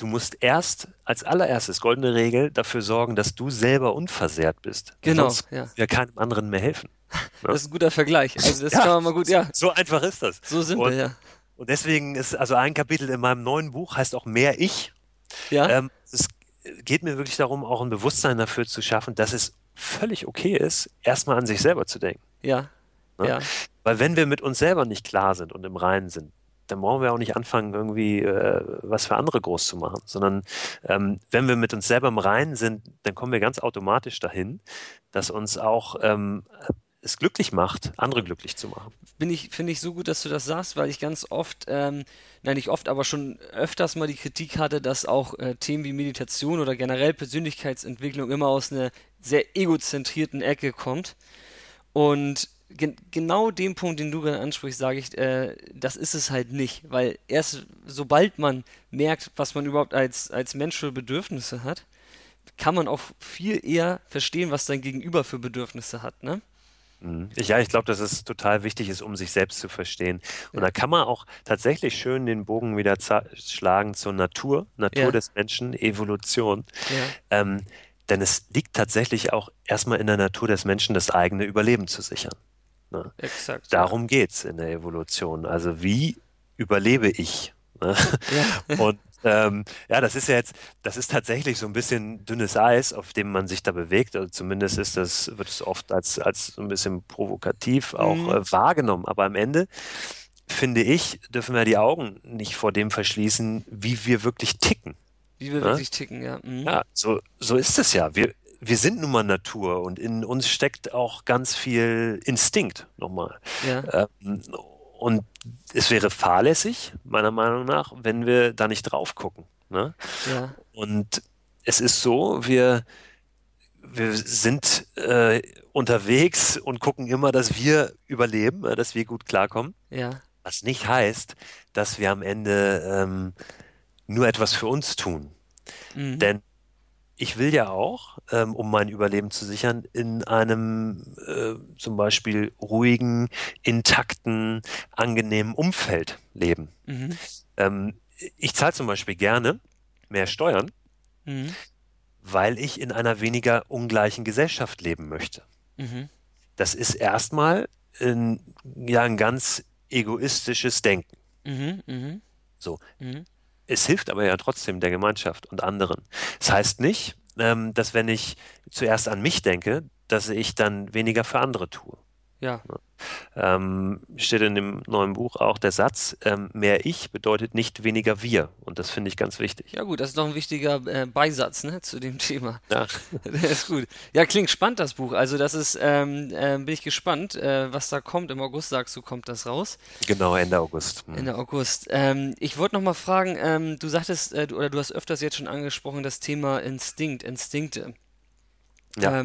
Speaker 2: Du musst erst als allererstes, goldene Regel, dafür sorgen, dass du selber unversehrt bist.
Speaker 1: Genau,
Speaker 2: Sonst
Speaker 1: ja.
Speaker 2: wir keinem anderen mehr helfen. [laughs]
Speaker 1: das ist ein guter Vergleich. Also das
Speaker 2: Ja. [laughs]
Speaker 1: kann man mal gut, ja,
Speaker 2: So einfach ist das.
Speaker 1: so simpel,
Speaker 2: Und,
Speaker 1: ja.
Speaker 2: und deswegen ist also ein Kapitel in meinem neuen Buch heißt auch mehr Ich.
Speaker 1: Ja,
Speaker 2: Ähm, es geht mir wirklich darum, auch ein Bewusstsein dafür zu schaffen, dass es völlig okay ist, erstmal an sich selber zu denken.
Speaker 1: ja,
Speaker 2: ne?
Speaker 1: ja,
Speaker 2: Weil wenn wir mit uns selber nicht klar sind und im Reinen sind, dann brauchen wir auch nicht anfangen, irgendwie äh, was für andere groß zu machen, sondern ähm, wenn wir mit uns selber im Reinen sind, dann kommen wir ganz automatisch dahin, dass uns auch ähm, es glücklich macht, andere glücklich zu machen.
Speaker 1: bin ich, finde ich so gut, dass du das sagst, weil ich ganz oft, ähm, nein, nicht oft, aber schon öfters mal die Kritik hatte, dass auch äh, Themen wie Meditation oder generell Persönlichkeitsentwicklung immer aus einer sehr egozentrierten Ecke kommt. Und gen genau den Punkt, den du gerade ansprichst, sage ich, äh, das ist es halt nicht, weil erst sobald man merkt, was man überhaupt als, als Mensch für Bedürfnisse hat, kann man auch viel eher verstehen, was dein Gegenüber für Bedürfnisse hat, ne?
Speaker 2: Mhm. Ja, ich glaube, dass es total wichtig ist, um sich selbst zu verstehen. Und da kann man auch tatsächlich schön den Bogen wieder schlagen zur Natur, Natur
Speaker 1: Ja.
Speaker 2: des Menschen, Evolution.
Speaker 1: Ja.
Speaker 2: Ähm, denn es liegt tatsächlich auch erstmal in der Natur des Menschen, das eigene Überleben zu sichern. Ne?
Speaker 1: Exakt. ja.
Speaker 2: Darum geht's in der Evolution. Also wie überlebe ich? Ne?
Speaker 1: Ja. [laughs]
Speaker 2: Und ähm, ja, das ist ja jetzt, das ist tatsächlich so ein bisschen dünnes Eis, auf dem man sich da bewegt. Also zumindest ist das, wird es oft als, als so ein bisschen provokativ auch
Speaker 1: Mhm.
Speaker 2: äh, wahrgenommen. Aber am Ende finde ich, dürfen wir die Augen nicht vor dem verschließen, wie wir wirklich ticken.
Speaker 1: Wie wir
Speaker 2: Ja?
Speaker 1: wirklich ticken, ja. Mhm.
Speaker 2: Ja, so, so ist es ja. Wir, wir sind nun mal Natur und in uns steckt auch ganz viel Instinkt nochmal.
Speaker 1: Ja,
Speaker 2: Ähm, und es wäre fahrlässig, meiner Meinung nach, wenn wir da nicht drauf gucken. Ne?
Speaker 1: ja,
Speaker 2: Und es ist so, wir, wir sind äh, unterwegs und gucken immer, dass wir überleben, äh, dass wir gut klarkommen.
Speaker 1: ja,
Speaker 2: Was nicht heißt, dass wir am Ende ähm, nur etwas für uns tun.
Speaker 1: mhm.
Speaker 2: Denn ich will ja auch, ähm, um mein Überleben zu sichern, in einem äh, zum Beispiel ruhigen, intakten, angenehmen Umfeld leben.
Speaker 1: Mhm.
Speaker 2: Ähm, ich zahle zum Beispiel gerne mehr Steuern,
Speaker 1: Mhm.
Speaker 2: weil ich in einer weniger ungleichen Gesellschaft leben möchte.
Speaker 1: Mhm.
Speaker 2: Das ist erstmal ein, ja, ein ganz egoistisches Denken.
Speaker 1: Mhm. Mhm.
Speaker 2: So.
Speaker 1: Mhm.
Speaker 2: Es hilft aber ja trotzdem der Gemeinschaft und anderen. Das heißt nicht, ähm, dass wenn ich zuerst an mich denke, dass ich dann weniger für andere tue.
Speaker 1: Ja,
Speaker 2: Ähm, steht in dem neuen Buch auch der Satz, ähm, mehr ich bedeutet nicht weniger wir. Und das finde ich ganz wichtig.
Speaker 1: ja gut, das ist doch ein wichtiger äh, Beisatz, ne, zu dem Thema.
Speaker 2: Ja. [laughs]
Speaker 1: Der ist gut. Ja, klingt spannend, das Buch. Also das ist, ähm, äh, bin ich gespannt, äh, was da kommt. Im August sagst du, kommt das raus.
Speaker 2: Genau, Ende August. Hm.
Speaker 1: Ende August. Ähm, ich wollte noch mal fragen, ähm, du sagtest, äh, du, oder du hast öfters jetzt schon angesprochen, das Thema Instinkt, Instinkte.
Speaker 2: Ja.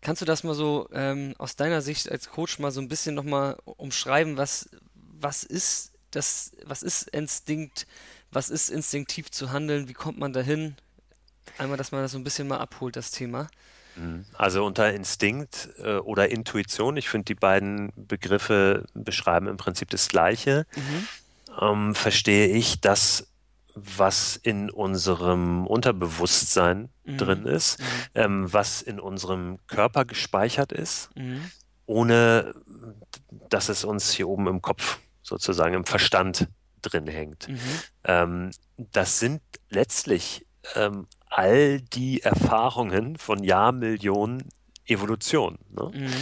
Speaker 1: Kannst du das mal so ähm, aus deiner Sicht als Coach mal so ein bisschen noch mal umschreiben, was, was ist das, was ist Instinkt, was ist instinktiv zu handeln, wie kommt man dahin? Einmal, dass man das so ein bisschen mal abholt, das Thema.
Speaker 2: Also unter Instinkt äh, oder Intuition, ich finde, die beiden Begriffe beschreiben im Prinzip das Gleiche, ähm, verstehe ich das, was in unserem Unterbewusstsein drin ist, ähm, was in unserem Körper gespeichert ist,
Speaker 1: Mhm.
Speaker 2: ohne dass es uns hier oben im Kopf sozusagen im Verstand drin hängt.
Speaker 1: Mhm.
Speaker 2: Ähm, das sind letztlich ähm, all die Erfahrungen von Jahrmillionen Evolution, ne?
Speaker 1: Mhm.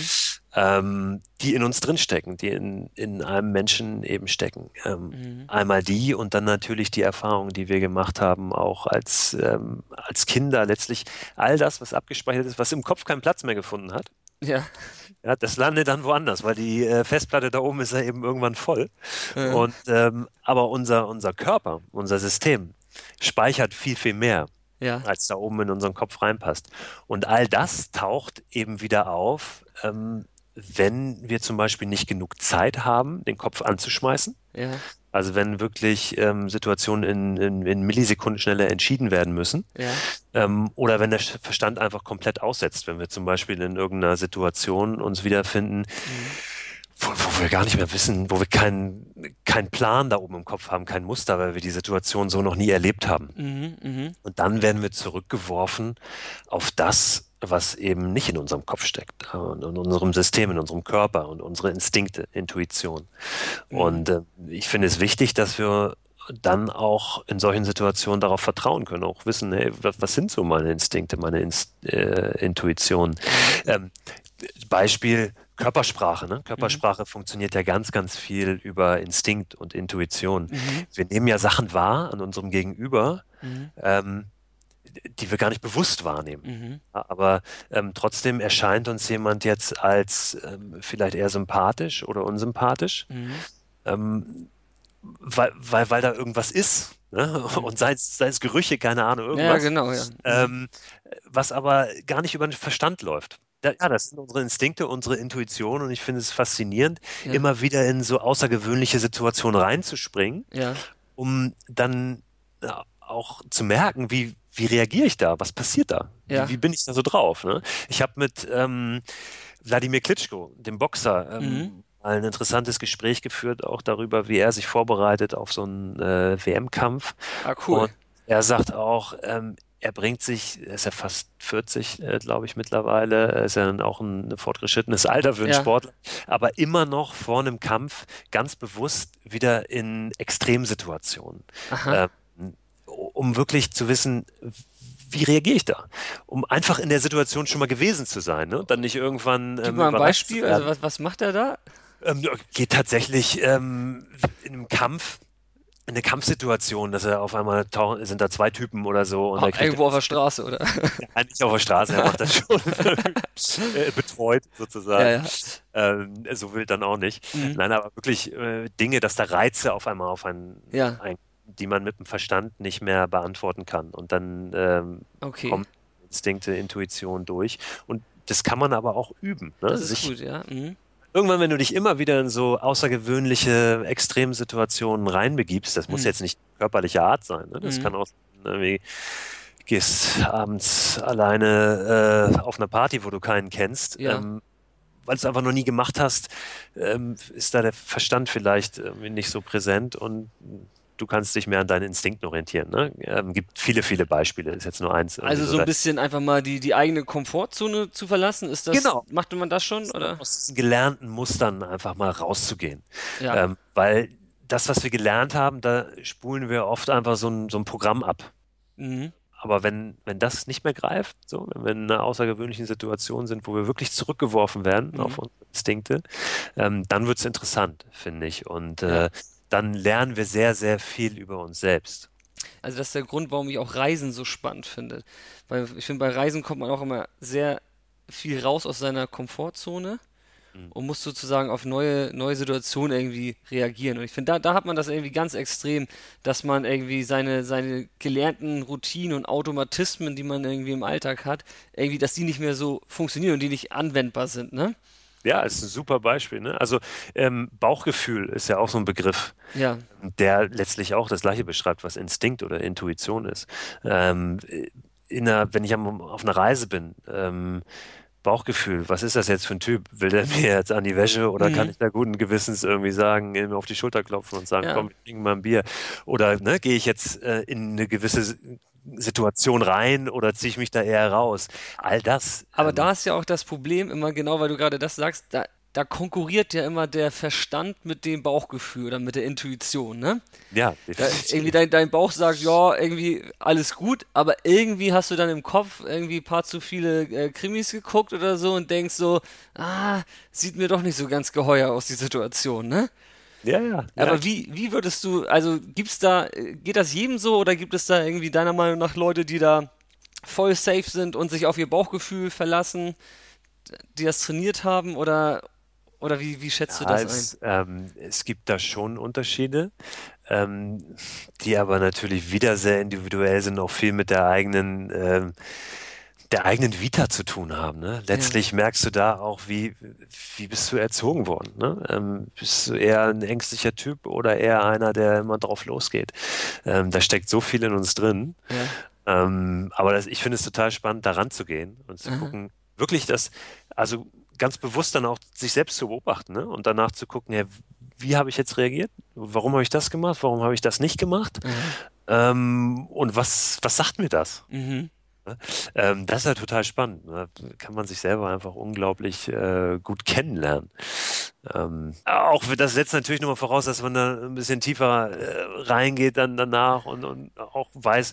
Speaker 2: Ähm, die in uns drinstecken, die in, in einem Menschen eben stecken. Ähm,
Speaker 1: Mhm.
Speaker 2: Einmal die und dann natürlich die Erfahrungen, die wir gemacht haben, auch als, ähm, als Kinder. Letztlich all das, was abgespeichert ist, was im Kopf keinen Platz mehr gefunden hat.
Speaker 1: Ja.
Speaker 2: Ja, das landet dann woanders, weil die äh, Festplatte da oben ist ja eben irgendwann voll.
Speaker 1: Ja.
Speaker 2: Und ähm, aber unser, unser Körper, unser System speichert viel, viel mehr,
Speaker 1: Ja.
Speaker 2: als da oben in unseren Kopf reinpasst. Und all das taucht eben wieder auf, ähm, wenn wir zum Beispiel nicht genug Zeit haben, den Kopf anzuschmeißen.
Speaker 1: Ja.
Speaker 2: Also wenn wirklich ähm, Situationen in, in, in Millisekunden schneller entschieden werden müssen.
Speaker 1: Ja.
Speaker 2: Ähm, oder wenn der Verstand einfach komplett aussetzt, wenn wir zum Beispiel in irgendeiner Situation uns wiederfinden, wo, wo wir gar nicht mehr wissen, wo wir keinen keinen Plan da oben im Kopf haben, kein Muster, weil wir die Situation so noch nie erlebt haben.
Speaker 1: Mhm. Mhm.
Speaker 2: Und dann werden wir zurückgeworfen auf das, was eben nicht in unserem Kopf steckt, äh, und in unserem System, in unserem Körper und unsere Instinkte, Intuition. Und äh, ich finde es wichtig, dass wir dann auch in solchen Situationen darauf vertrauen können, auch wissen, hey, was, sind so meine Instinkte, meine Inst äh, Intuition. Ähm, Beispiel Körpersprache. Ne? Körpersprache funktioniert ja ganz, ganz viel über Instinkt und Intuition. Wir nehmen ja Sachen wahr an unserem Gegenüber,
Speaker 1: Mhm.
Speaker 2: ähm, die wir gar nicht bewusst wahrnehmen.
Speaker 1: Mhm.
Speaker 2: Aber ähm, trotzdem erscheint uns jemand jetzt als ähm, vielleicht eher sympathisch oder unsympathisch,
Speaker 1: Mhm.
Speaker 2: ähm, weil, weil, weil da irgendwas ist. Ne? Und sei es, Gerüche, keine Ahnung,
Speaker 1: Ja,
Speaker 2: irgendwas.
Speaker 1: genau, ja.
Speaker 2: Ähm, was aber gar nicht über den Verstand läuft. Da, ja, das sind unsere Instinkte, unsere Intuition und ich finde es faszinierend,
Speaker 1: Ja.
Speaker 2: immer wieder in so außergewöhnliche Situationen reinzuspringen,
Speaker 1: Ja.
Speaker 2: um dann ja, auch zu merken, wie, wie reagiere ich da? Was passiert da?
Speaker 1: Ja.
Speaker 2: Wie, wie bin ich da so drauf? Ne? Ich habe mit ähm, Wladimir Klitschko, dem Boxer, ähm,
Speaker 1: Mhm.
Speaker 2: ein interessantes Gespräch geführt, auch darüber, wie er sich vorbereitet auf so einen äh, WM-Kampf.
Speaker 1: Ah, cool.
Speaker 2: Und er sagt auch, ähm, er bringt sich, er ist ja fast 40, äh, glaube ich, mittlerweile, er ist ja dann auch ein fortgeschrittenes Alter für einen
Speaker 1: Ja.
Speaker 2: Sportler, aber immer noch vor einem Kampf ganz bewusst wieder in Extremsituationen,
Speaker 1: Aha.
Speaker 2: ähm, um wirklich zu wissen, wie reagiere ich da? Um einfach in der Situation schon mal gewesen zu sein, ne? Und dann nicht irgendwann
Speaker 1: Gib
Speaker 2: ähm,
Speaker 1: mal ein Beispiel. Also was, was macht er da?
Speaker 2: Ähm, geht tatsächlich ähm, in einem Kampf in eine Kampfsituation, dass er auf einmal tauchen, sind da zwei Typen oder so.
Speaker 1: Und Ach, irgendwo auf der Straße, oder? [laughs]
Speaker 2: Ja, nicht auf der Straße, er macht das schon [laughs] äh, betreut sozusagen. Ja, ja. Ähm, so will dann auch nicht. Mhm. Nein, aber wirklich äh, Dinge, dass da Reize auf einmal auf einen, ja. ein, die man mit dem Verstand nicht mehr beantworten kann. Und dann ähm, okay. kommen Instinkte, Intuition durch. Und das kann man aber auch üben.
Speaker 1: Ne? Das ist Sich, gut, ja. Mhm
Speaker 2: irgendwann, wenn du dich immer wieder in so außergewöhnliche Extremsituationen reinbegibst, das muss mhm. jetzt nicht körperliche Art sein, ne? das mhm. kann auch irgendwie gehst abends alleine äh, auf einer Party, wo du keinen kennst, ja. ähm, weil du es einfach noch nie gemacht hast, ähm, ist da der Verstand vielleicht nicht so präsent und du kannst dich mehr an deinen Instinkten orientieren. Ne? Ähm, gibt viele, viele Beispiele, ist jetzt nur eins.
Speaker 1: Also so ein bisschen einfach mal die, die eigene Komfortzone zu verlassen, ist das, genau. macht man das schon? Oder?
Speaker 2: Aus diesen gelernten Mustern einfach mal rauszugehen. Ja. Ähm, weil das, was wir gelernt haben, da spulen wir oft einfach so ein, so ein Programm ab. Mhm. Aber wenn, wenn das nicht mehr greift, so, wenn wir in einer außergewöhnlichen Situation sind, wo wir wirklich zurückgeworfen werden mhm. auf unsere Instinkte, ähm, dann wird es interessant, finde ich. Und ja. Dann lernen wir sehr, sehr viel über uns selbst.
Speaker 1: Also das ist der Grund, warum ich auch Reisen so spannend finde. Weil ich finde, bei Reisen kommt man auch immer sehr viel raus aus seiner Komfortzone mhm. und muss sozusagen auf neue, neue Situationen irgendwie reagieren. Und ich finde, da, da hat man das irgendwie ganz extrem, dass man irgendwie seine, seine gelernten Routinen und Automatismen, die man irgendwie im Alltag hat, irgendwie, dass die nicht mehr so funktionieren und die nicht anwendbar sind, ne?
Speaker 2: Ja, ist ein super Beispiel. Ne? Also ähm, Bauchgefühl ist ja auch so ein Begriff, ja. der letztlich auch das gleiche beschreibt, was Instinkt oder Intuition ist. Ähm, in einer, wenn ich auf einer Reise bin, ähm, Bauchgefühl, was ist das jetzt für ein Typ? Will der [laughs] mir jetzt an die Wäsche oder mhm. kann ich da guten Gewissens irgendwie sagen, ihm auf die Schulter klopfen und sagen, ja. komm, trink mal ein Bier? Oder ne, gehe ich jetzt äh, in eine gewisse Situation rein oder ziehe ich mich da eher raus? All das.
Speaker 1: Aber ähm, da ist ja auch das Problem, immer genau, weil du gerade das sagst, da, da konkurriert ja immer der Verstand mit dem Bauchgefühl oder mit der Intuition, ne?
Speaker 2: Ja,
Speaker 1: da, irgendwie dein, dein Bauch sagt, ja, irgendwie alles gut, aber irgendwie hast du dann im Kopf irgendwie ein paar zu viele äh, Krimis geguckt oder so und denkst so, ah, sieht mir doch nicht so ganz geheuer aus, die Situation, ne?
Speaker 2: Ja, ja.
Speaker 1: Aber ja. wie, wie würdest du, also gibt's da, geht das jedem so oder gibt es da irgendwie deiner Meinung nach Leute, die da voll safe sind und sich auf ihr Bauchgefühl verlassen, die das trainiert haben oder, oder wie, wie schätzt ja, du das
Speaker 2: es, ein? Ähm, es gibt da schon Unterschiede, ähm, die aber natürlich wieder sehr individuell sind, auch viel mit der eigenen ähm, der eigenen Vita zu tun haben. Ne? Letztlich ja. merkst du da auch, wie, wie bist du erzogen worden. Ne? Ähm, bist du eher ein ängstlicher Typ oder eher einer, der immer drauf losgeht? Ähm, da steckt so viel in uns drin. Ja. Ähm, aber das, ich finde es total spannend, da ranzugehen und zu Aha. gucken, wirklich das, also ganz bewusst dann auch sich selbst zu beobachten ne? und danach zu gucken, ja, wie habe ich jetzt reagiert? Warum habe ich das gemacht? Warum habe ich das nicht gemacht? Mhm. Ähm, und was, was sagt mir das? Mhm. Ne? Ähm, das ist ja total spannend. Da ne? kann man sich selber einfach unglaublich äh, gut kennenlernen. Ähm, auch das setzt natürlich nochmal voraus, dass man da ein bisschen tiefer äh, reingeht dann danach und, und auch weiß,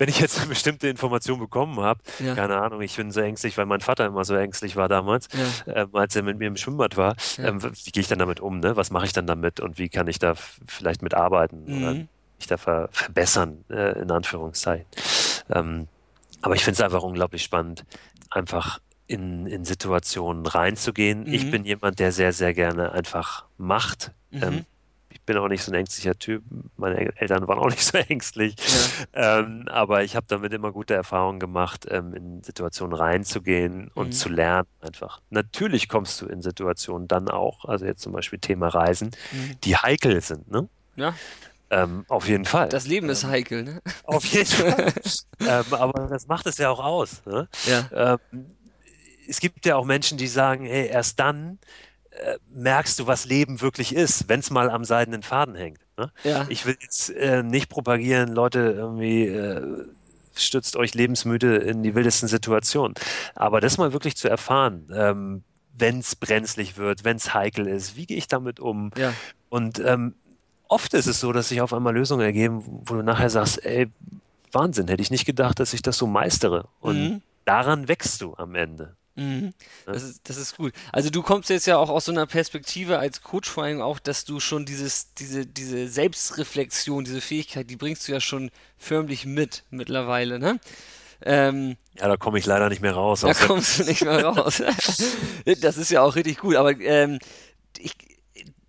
Speaker 2: wenn ich jetzt eine [laughs] bestimmte Information bekommen habe, ja. keine Ahnung, ich bin so ängstlich, weil mein Vater immer so ängstlich war damals, ja. ähm, als er mit mir im Schwimmbad war, ja. ähm, wie gehe ich dann damit um, ne? was mache ich dann damit und wie kann ich da vielleicht mitarbeiten mhm. oder mich da ver verbessern, äh, in Anführungszeichen. Ähm, aber ich finde es einfach unglaublich spannend, einfach in, in Situationen reinzugehen. Mhm. Ich bin jemand, der sehr, sehr gerne einfach macht. Mhm. Ähm, ich bin auch nicht so ein ängstlicher Typ. Meine Eltern waren auch [laughs] nicht so ängstlich. Ja. Ähm, aber ich habe damit immer gute Erfahrungen gemacht, ähm, in Situationen reinzugehen und mhm. zu lernen einfach. Natürlich kommst du in Situationen dann auch, also jetzt zum Beispiel Thema Reisen, mhm. die heikel sind. Ne?
Speaker 1: Ja.
Speaker 2: Ähm, auf jeden Fall.
Speaker 1: Das Leben ist ähm, heikel, ne?
Speaker 2: Auf jeden Fall. [laughs] ähm, aber das macht es ja auch aus. Ne? Ja. Ähm, es gibt ja auch Menschen, die sagen, hey, erst dann äh, merkst du, was Leben wirklich ist, wenn es mal am seidenen Faden hängt. Ne? Ja. Ich will jetzt äh, nicht propagieren, Leute irgendwie äh, stützt euch lebensmüde in die wildesten Situationen. Aber das mal wirklich zu erfahren, ähm, wenn es brenzlig wird, wenn es heikel ist, wie gehe ich damit um? Ja. Und ähm, oft ist es so, dass sich auf einmal Lösungen ergeben, wo du nachher sagst, ey, Wahnsinn, hätte ich nicht gedacht, dass ich das so meistere. Und mhm. daran wächst du am Ende.
Speaker 1: Mhm. Das, ist, das ist gut. Also du kommst jetzt ja auch aus so einer Perspektive als Coach vor allem auch, dass du schon dieses, diese, diese Selbstreflexion, diese Fähigkeit, die bringst du ja schon förmlich mit mittlerweile, ne?
Speaker 2: Ähm, ja, da komme ich leider nicht mehr raus.
Speaker 1: Da kommst du nicht mehr raus. [laughs] das ist ja auch richtig gut, aber ähm, ich,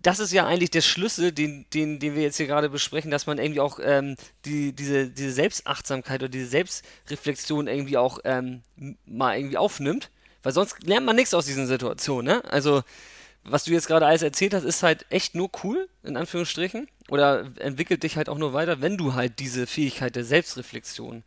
Speaker 1: das ist ja eigentlich der Schlüssel, den, den, den wir jetzt hier gerade besprechen, dass man irgendwie auch ähm, die, diese, diese Selbstachtsamkeit oder diese Selbstreflexion irgendwie auch ähm, mal irgendwie aufnimmt weil sonst lernt man nichts aus diesen Situationen, ne? Also, was du jetzt gerade alles erzählt hast, ist halt echt nur cool, in Anführungsstrichen. Oder entwickelt dich halt auch nur weiter, wenn du halt diese Fähigkeit der Selbstreflexion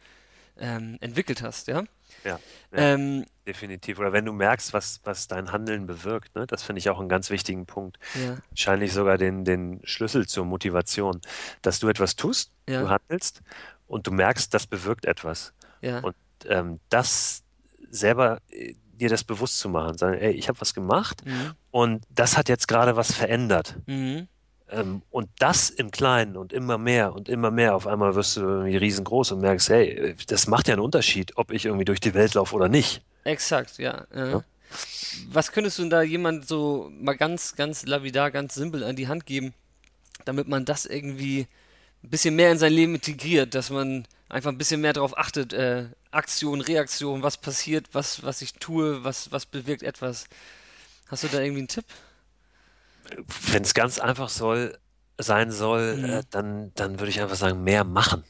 Speaker 1: ähm, entwickelt hast, ja?
Speaker 2: Ja, ja ähm, definitiv. Oder wenn du merkst, was, was dein Handeln bewirkt, ne? das finde ich auch einen ganz wichtigen Punkt. Ja. Wahrscheinlich sogar den, den Schlüssel zur Motivation. Dass du etwas tust, ja. du handelst und du merkst, das bewirkt etwas. Ja. Und ähm, das selber äh, dir das bewusst zu machen. Sagen, ey, ich habe was gemacht mhm. und das hat jetzt gerade was verändert. Mhm. Ähm, und das im Kleinen und immer mehr und immer mehr. Auf einmal wirst du irgendwie riesengroß und merkst, hey, das macht ja einen Unterschied, ob ich irgendwie durch die Welt laufe oder nicht.
Speaker 1: Exakt, ja. Äh. ja. Was könntest du da jemand so mal ganz, ganz lavidar, ganz simpel an die Hand geben, damit man das irgendwie ein bisschen mehr in sein Leben integriert, dass man einfach ein bisschen mehr darauf achtet, äh, Aktion, Reaktion, was passiert, was, was ich tue, was, was bewirkt etwas. Hast du da irgendwie einen Tipp?
Speaker 2: Wenn es ganz einfach soll, sein soll, mhm. äh, dann, dann würde ich einfach sagen, mehr machen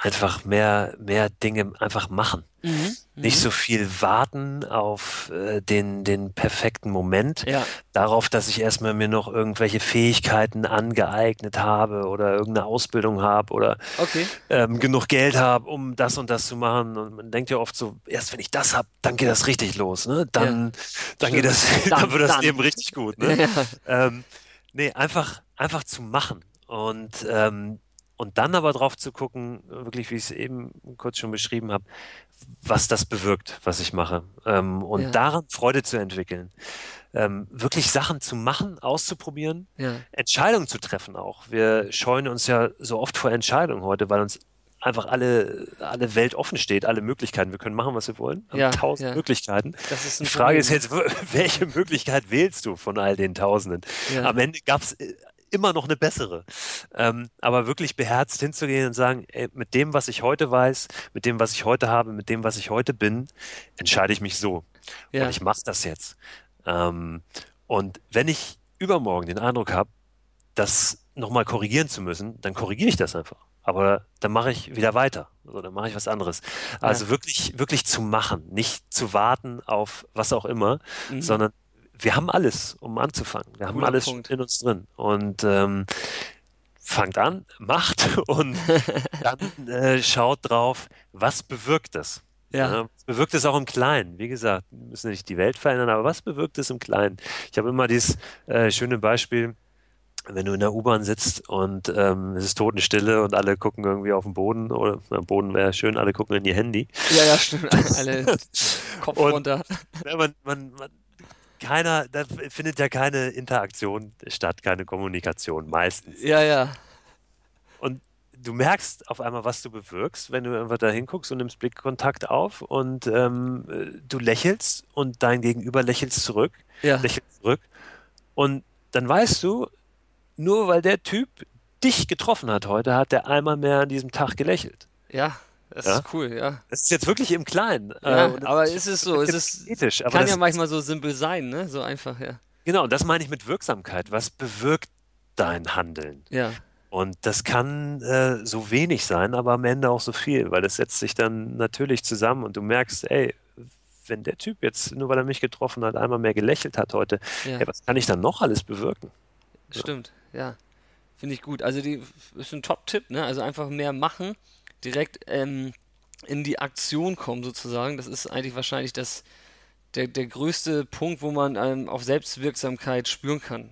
Speaker 2: einfach mehr, mehr Dinge einfach machen. Mhm, Nicht mhm. so viel warten auf äh, den, den perfekten Moment, ja. darauf, dass ich erstmal mir noch irgendwelche Fähigkeiten angeeignet habe oder irgendeine Ausbildung habe oder okay. ähm, genug Geld habe, um das und das zu machen. Und man denkt ja oft so, erst wenn ich das habe, dann geht das richtig los. Ne? Dann, ja. dann geht das, [laughs] dann, dann wird das dann. Leben richtig gut. Ne? Ja. Ähm, nee, einfach, einfach zu machen. Und ähm, und dann aber drauf zu gucken, wirklich, wie ich es eben kurz schon beschrieben habe, was das bewirkt, was ich mache. Ähm, und ja. daran Freude zu entwickeln. Ähm, wirklich Sachen zu machen, auszuprobieren, ja. Entscheidungen zu treffen auch. Wir scheuen uns ja so oft vor Entscheidungen heute, weil uns einfach alle, alle Welt offen steht, alle Möglichkeiten. Wir können machen, was wir wollen. Wir ja, tausend ja. Möglichkeiten. Die Frage Problem. ist jetzt, [laughs] welche Möglichkeit wählst du von all den Tausenden? Ja. Am Ende gab es äh, immer noch eine bessere. Ähm, aber wirklich beherzt hinzugehen und sagen, ey, mit dem, was ich heute weiß, mit dem, was ich heute habe, mit dem, was ich heute bin, entscheide ich mich so. Ja. Und ich mache das jetzt. Ähm, und wenn ich übermorgen den Eindruck habe, das nochmal korrigieren zu müssen, dann korrigiere ich das einfach. Aber dann mache ich wieder weiter. Also dann mache ich was anderes. Also ja. wirklich, wirklich zu machen, nicht zu warten auf was auch immer, mhm. sondern wir haben alles, um anzufangen. Wir haben alles Punkt. in uns drin. Und ähm, fangt an, [laughs] macht und [laughs] dann äh, schaut drauf, was bewirkt das? Ja. ja. Was bewirkt es auch im Kleinen? Wie gesagt, wir müssen nicht die Welt verändern, aber was bewirkt es im Kleinen? Ich habe immer dieses äh, schöne Beispiel, wenn du in der U-Bahn sitzt und ähm, es ist Totenstille und alle gucken irgendwie auf den Boden oder na, Boden wäre schön, alle gucken in ihr Handy.
Speaker 1: Ja, ja, stimmt. [laughs] Alle Kopf und, runter.
Speaker 2: Ja, man, man, man, keiner, da findet ja keine Interaktion statt, keine Kommunikation meistens.
Speaker 1: Ja, ja.
Speaker 2: Und du merkst auf einmal, was du bewirkst, wenn du einfach da hinguckst und nimmst Blickkontakt auf und ähm, du lächelst und dein Gegenüber lächelt zurück, ja. lächelt zurück. Und dann weißt du, nur weil der Typ dich getroffen hat heute, hat der einmal mehr an diesem Tag gelächelt.
Speaker 1: Ja. Das ja? ist cool, ja.
Speaker 2: Das ist jetzt wirklich im Kleinen.
Speaker 1: Ja, äh, aber ist es so, es ist, ethisch, kann ja manchmal so simpel sein, ne? So einfach, ja.
Speaker 2: Genau, das meine ich mit Wirksamkeit. Was bewirkt dein Handeln?
Speaker 1: Ja.
Speaker 2: Und das kann äh, so wenig sein, aber am Ende auch so viel, weil das setzt sich dann natürlich zusammen und du merkst, ey, wenn der Typ jetzt, nur weil er mich getroffen hat, einmal mehr gelächelt hat heute, ja. ey, was kann ich dann noch alles bewirken?
Speaker 1: Stimmt, ja. ja. Finde ich gut. Also die ist ein Top-Tipp, ne? Also einfach mehr machen direkt ähm, in die Aktion kommen sozusagen. Das ist eigentlich wahrscheinlich das, der, der größte Punkt, wo man ähm, auf Selbstwirksamkeit spüren kann.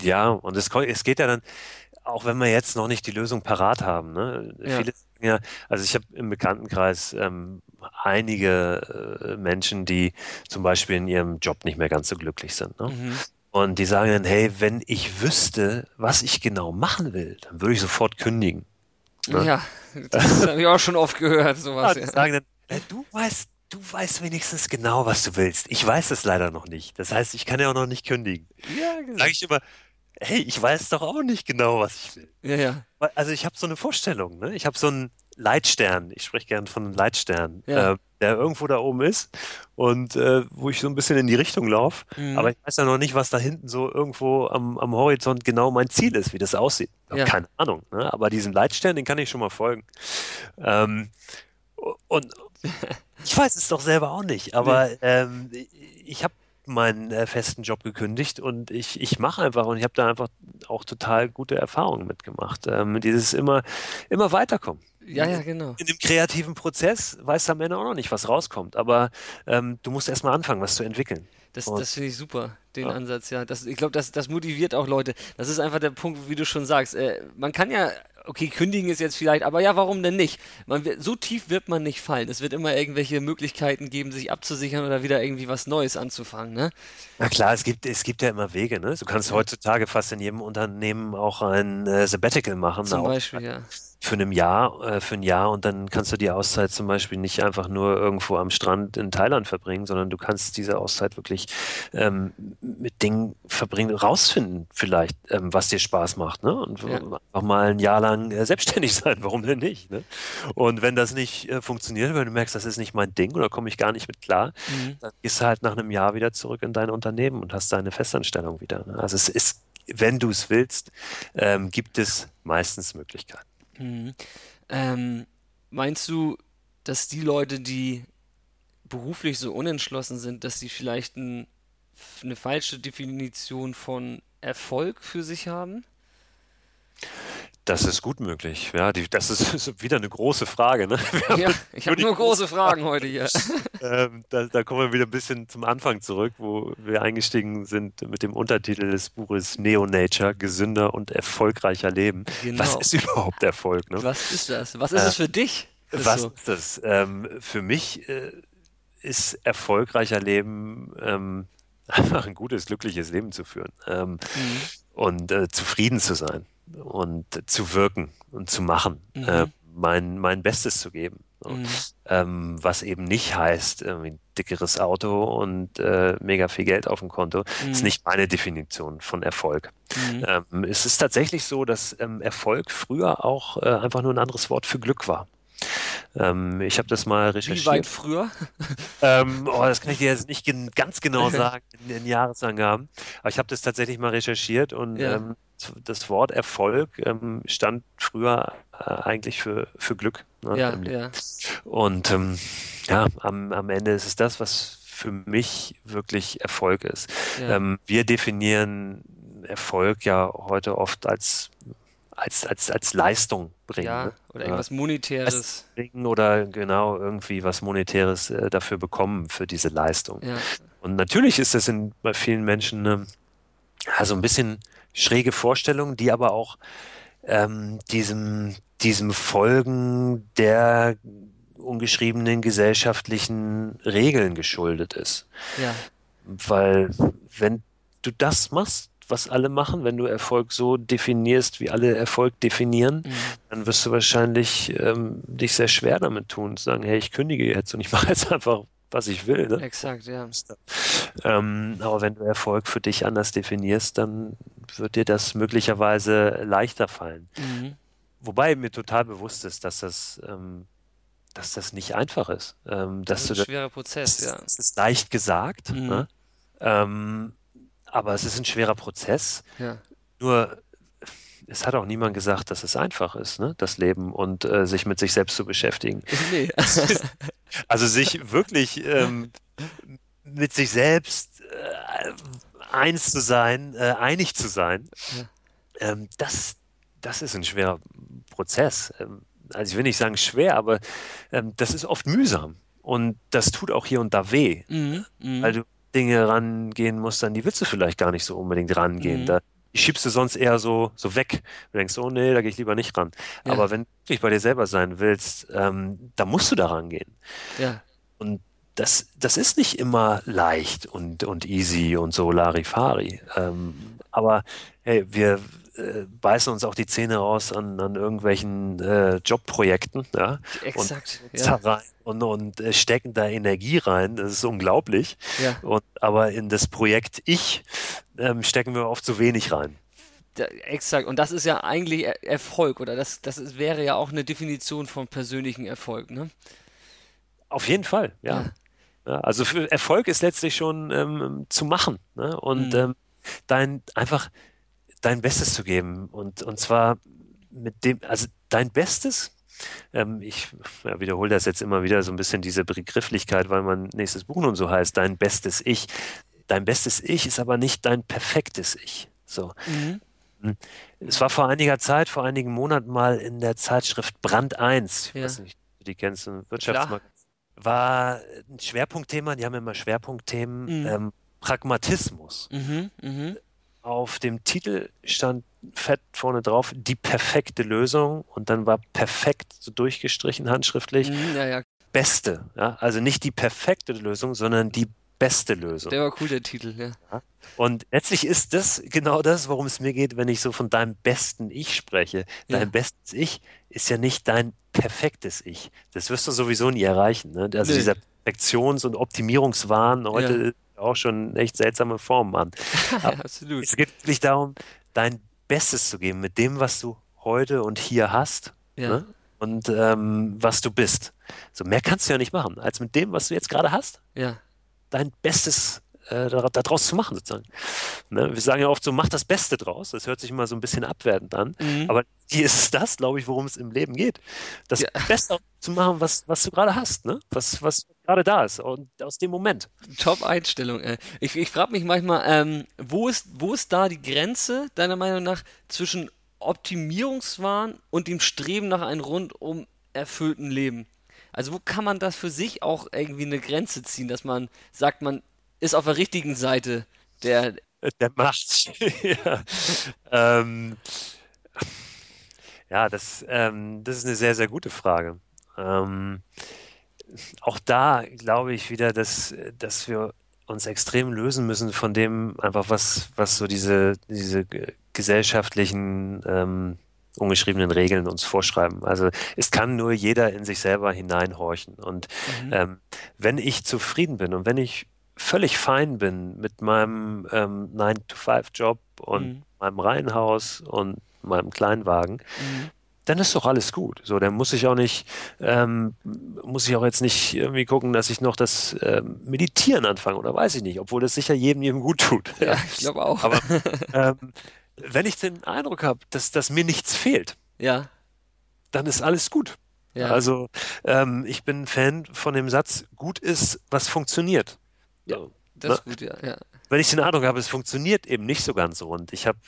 Speaker 2: Ja, und es, es geht ja dann, auch wenn wir jetzt noch nicht die Lösung parat haben. Ne? Ja. Viele ja, also ich habe im Bekanntenkreis ähm, einige äh, Menschen, die zum Beispiel in ihrem Job nicht mehr ganz so glücklich sind. Ne? Mhm. Und die sagen dann, hey, wenn ich wüsste, was ich genau machen will, dann würde ich sofort kündigen.
Speaker 1: Ne? Ja, das [laughs] habe ich auch schon oft gehört, sowas.
Speaker 2: Ja, die sagen dann, du weißt du weißt wenigstens genau, was du willst. Ich weiß es leider noch nicht. Das heißt, ich kann ja auch noch nicht kündigen.
Speaker 1: Ja, genau.
Speaker 2: Sage ich immer, hey, ich weiß doch auch nicht genau, was ich will.
Speaker 1: Ja, ja.
Speaker 2: Also ich habe so eine Vorstellung, ne? Ich habe so einen Leitstern, ich spreche gern von einem Leitstern,
Speaker 1: Ja.
Speaker 2: äh, der irgendwo da oben ist und äh, wo ich so ein bisschen in die Richtung laufe.
Speaker 1: Mhm.
Speaker 2: Aber ich weiß ja noch nicht, was da hinten so irgendwo am, am Horizont genau mein Ziel ist, wie das aussieht.
Speaker 1: Ja.
Speaker 2: keine Ahnung. Ne? Aber diesem Leitstern, den kann ich schon mal folgen. Ähm, und [laughs] ich weiß es doch selber auch nicht, aber ähm, ich habe meinen äh, festen Job gekündigt und ich, ich mache einfach und ich habe da einfach auch total gute Erfahrungen mitgemacht. Ähm, dieses immer, immer weiterkommen.
Speaker 1: Ja, ja, genau.
Speaker 2: In dem kreativen Prozess weißt du am Ende auch noch nicht, was rauskommt, aber ähm, du musst erstmal anfangen, was zu entwickeln.
Speaker 1: Das,
Speaker 2: Und-
Speaker 1: das finde ich super, den
Speaker 2: Ja.
Speaker 1: Ansatz, ja. Das, ich glaube, das, das motiviert auch Leute. Das ist einfach der Punkt, wie du schon sagst. Äh, man kann ja, okay, kündigen ist jetzt vielleicht, aber ja, warum denn nicht? Man so tief wird man nicht fallen. Es wird immer irgendwelche Möglichkeiten geben, sich abzusichern oder wieder irgendwie was Neues anzufangen, ne?
Speaker 2: Na klar, es gibt, es gibt ja immer Wege, ne? Du kannst heutzutage fast in jedem Unternehmen auch ein äh, Sabbatical machen,
Speaker 1: Zum Beispiel, ja.
Speaker 2: Für ein Jahr, äh, für ein Jahr und dann kannst du die Auszeit zum Beispiel nicht einfach nur irgendwo am Strand in Thailand verbringen, sondern du kannst diese Auszeit wirklich ähm, mit Dingen verbringen, rausfinden vielleicht, ähm, was dir Spaß macht, ne? Und
Speaker 1: Ja.
Speaker 2: auch mal ein Jahr lang äh, selbstständig [laughs] sein, warum denn nicht, ne? Und wenn das nicht äh, funktioniert, wenn du merkst, das ist nicht mein Ding oder komme ich gar nicht mit klar,
Speaker 1: Mhm.
Speaker 2: dann gehst du halt nach einem Jahr wieder zurück in dein Unternehmen und hast deine Festanstellung wieder. Ne? Also es ist, wenn du es willst, ähm, gibt es meistens Möglichkeiten.
Speaker 1: Mhm. Ähm, meinst du, dass die Leute, die beruflich so unentschlossen sind, dass sie vielleicht ein, eine falsche Definition von Erfolg für sich haben?
Speaker 2: Das ist gut möglich. Ja, die, das ist, [laughs] ist wieder eine große Frage. Ne? [laughs]
Speaker 1: Ja, [laughs] ich habe nur große Fragen heute hier.
Speaker 2: Ähm, da, da kommen wir wieder ein bisschen zum Anfang zurück, wo wir eingestiegen sind mit dem Untertitel des Buches Neo Nature, gesünder und erfolgreicher Leben. Was
Speaker 1: Genau.
Speaker 2: ist überhaupt Erfolg? Ne?
Speaker 1: Was ist das? Was ist
Speaker 2: Äh,
Speaker 1: es für dich?
Speaker 2: Was
Speaker 1: So.
Speaker 2: ist das? Ähm, für mich äh, ist erfolgreicher Leben ähm, einfach ein gutes, glückliches Leben zu führen ähm,
Speaker 1: Mhm.
Speaker 2: und äh, zufrieden zu sein und zu wirken und zu machen,
Speaker 1: Mhm.
Speaker 2: äh, mein, mein Bestes zu geben. So.
Speaker 1: Mhm.
Speaker 2: Ähm, was eben nicht heißt, irgendwie dickeres Auto und äh, mega viel Geld auf dem Konto, ist
Speaker 1: Mhm.
Speaker 2: nicht meine Definition von Erfolg.
Speaker 1: Mhm.
Speaker 2: Ähm, es ist tatsächlich so, dass ähm, Erfolg früher auch äh, einfach nur ein anderes Wort für Glück war. Ähm, ich habe das mal
Speaker 1: Wie
Speaker 2: recherchiert.
Speaker 1: weit früher?
Speaker 2: Ähm, oh, das kann ich dir jetzt nicht gen ganz genau [laughs] sagen in, in Jahresangaben, aber ich habe das tatsächlich mal recherchiert und
Speaker 1: Ja.
Speaker 2: ähm, das Wort Erfolg ähm, stand früher äh, eigentlich für, für Glück ne,
Speaker 1: Ja, ja.
Speaker 2: Und ähm, ja, am, am Ende ist es das, was für mich wirklich Erfolg ist.
Speaker 1: Ja.
Speaker 2: Ähm, wir definieren Erfolg ja heute oft als, als, als, als Leistung bringen.
Speaker 1: Ja,
Speaker 2: ne?
Speaker 1: oder irgendwas Monetäres.
Speaker 2: bringen oder genau irgendwie was Monetäres äh, dafür bekommen für diese Leistung.
Speaker 1: Ja.
Speaker 2: Und natürlich ist das in, bei vielen Menschen eine, ja, so ein bisschen schräge Vorstellung, die aber auch ähm, diesem, diesem Folgen der ungeschriebenen gesellschaftlichen Regeln geschuldet ist.
Speaker 1: Ja.
Speaker 2: Weil wenn du das machst, was alle machen, wenn du Erfolg so definierst, wie alle Erfolg definieren,
Speaker 1: Mhm.
Speaker 2: dann wirst du wahrscheinlich ähm, dich sehr schwer damit tun, zu sagen, hey, ich kündige jetzt und ich mache jetzt [laughs] einfach, was ich will. Ne?
Speaker 1: Exakt, ja.
Speaker 2: Ähm, aber wenn du Erfolg für dich anders definierst, dann wird dir das möglicherweise leichter fallen.
Speaker 1: Mhm.
Speaker 2: Wobei mir total bewusst ist, dass das, ähm, dass das nicht einfach ist. Ähm,
Speaker 1: Das ist ein
Speaker 2: das,
Speaker 1: schwerer Prozess, ja.
Speaker 2: es ist leicht gesagt,
Speaker 1: Mhm.
Speaker 2: ne? ähm, aber es ist ein schwerer Prozess.
Speaker 1: Ja.
Speaker 2: Nur es hat auch niemand gesagt, dass es einfach ist, ne? das Leben und äh, sich mit sich selbst zu beschäftigen. [laughs]
Speaker 1: Nee.
Speaker 2: Also sich wirklich ähm, mit sich selbst äh, eins zu sein, äh, einig zu sein, ähm, das, das ist ein schwerer Prozess. Ähm, also ich will nicht sagen schwer, aber ähm, das ist oft mühsam. Und das tut auch hier und da weh,
Speaker 1: Mhm. Mhm.
Speaker 2: weil du Dinge rangehen musst, an die willst du vielleicht gar nicht so unbedingt rangehen.
Speaker 1: Mhm.
Speaker 2: Da, die schiebst du sonst eher so, so weg. Du denkst, oh nee, da gehe ich lieber nicht ran.
Speaker 1: Ja.
Speaker 2: Aber wenn du wirklich bei dir selber sein willst, ähm, da musst du da rangehen.
Speaker 1: Ja.
Speaker 2: Und das, das ist nicht immer leicht und, und easy und so Larifari. Ähm, aber hey, wir äh, beißen uns auch die Zähne raus an, an irgendwelchen äh, Jobprojekten, ja.
Speaker 1: Exakt.
Speaker 2: Und, ja. und, und äh, stecken da Energie rein. Das ist unglaublich. Ja. Und, aber in das Projekt Ich ähm, stecken wir oft zu wenig rein.
Speaker 1: Da, exakt. Und das ist ja eigentlich er Erfolg, oder? Das, das ist, wäre ja auch eine Definition von persönlichen Erfolg, ne?
Speaker 2: Auf jeden Fall, ja. ja. ja also Erfolg ist letztlich schon ähm, zu machen ne? und mhm. ähm, dein einfach dein Bestes zu geben und und zwar mit dem, also dein Bestes. Ähm, ich wiederhole das jetzt immer wieder so ein bisschen diese Begrifflichkeit, weil mein nächstes Buch nun so heißt, dein bestes Ich. Dein bestes Ich ist aber nicht dein perfektes Ich. So. Mhm. Hm. Es war vor einiger Zeit, vor einigen Monaten mal in der Zeitschrift Brand 1, ich ja. weiß nicht, du die kennst, ein Wirtschaftsmagazin, war ein Schwerpunktthema, die haben immer Schwerpunktthemen, mhm. ähm, Pragmatismus. Mhm, mh. Auf dem Titel stand fett vorne drauf, die perfekte Lösung und dann war perfekt so durchgestrichen handschriftlich. Mhm, ja, ja. Beste, ja? also nicht die perfekte Lösung, sondern die beste Lösung.
Speaker 1: Der war cool, der Titel, ja. ja.
Speaker 2: Und letztlich ist das genau das, worum es mir geht, wenn ich so von deinem besten Ich spreche. Dein ja. bestes Ich ist ja nicht dein perfektes Ich. Das wirst du sowieso nie erreichen. Ne? Also nee. dieser Perfektions- und Optimierungswahn heute. Auch schon echt seltsame Formen an. [laughs] Absolut. Es geht wirklich darum, dein Bestes zu geben mit dem, was du heute und hier hast. Ja. Ne? Und ähm, was du bist. So mehr kannst du ja nicht machen, als mit dem, was du jetzt gerade hast. Ja dein Bestes äh, daraus zu machen, sozusagen. Ne? Wir sagen ja oft so, mach das Beste draus. Das hört sich immer so ein bisschen abwertend an. Mhm. Aber hier ist das, glaube ich, worum es im Leben geht. Das ja. Beste [laughs] zu machen, was, was du gerade hast, ne? was, was gerade da ist und aus dem Moment.
Speaker 1: Top-Einstellung. Ich, ich frage mich manchmal, ähm, wo, ist, wo ist da die Grenze, deiner Meinung nach, zwischen Optimierungswahn und dem Streben nach einem rundum erfüllten Leben? Also wo kann man das für sich auch irgendwie eine Grenze ziehen, dass man sagt, man ist auf der richtigen Seite der
Speaker 2: der Macht. [laughs] ja. Ähm, ja, das, ähm, das ist eine sehr, sehr gute Frage. Ähm, auch da glaube ich wieder, dass, dass wir uns extrem lösen müssen von dem einfach, was, was so diese, diese gesellschaftlichen ähm, ungeschriebenen Regeln uns vorschreiben. Also es kann nur jeder in sich selber hineinhorchen. Und mhm. ähm, wenn ich zufrieden bin und wenn ich völlig fein bin mit meinem ähm, 9-to-5-Job und mhm. meinem Reihenhaus und meinem Kleinwagen, mhm. Dann ist doch alles gut. So, dann muss ich auch nicht, ähm, muss ich auch jetzt nicht irgendwie gucken, dass ich noch das ähm, Meditieren anfange oder weiß ich nicht, obwohl das sicher jedem, jedem gut tut.
Speaker 1: Ja, ich glaube auch.
Speaker 2: Aber [laughs] ähm, wenn ich den Eindruck habe, dass, dass mir nichts fehlt, ja. dann ist alles gut. Ja. Also ähm, ich bin Fan von dem Satz, gut ist, was funktioniert.
Speaker 1: Ja, das ne? ist gut, ja, ja.
Speaker 2: Wenn ich den Eindruck habe, es funktioniert eben nicht so ganz rund. Ich habe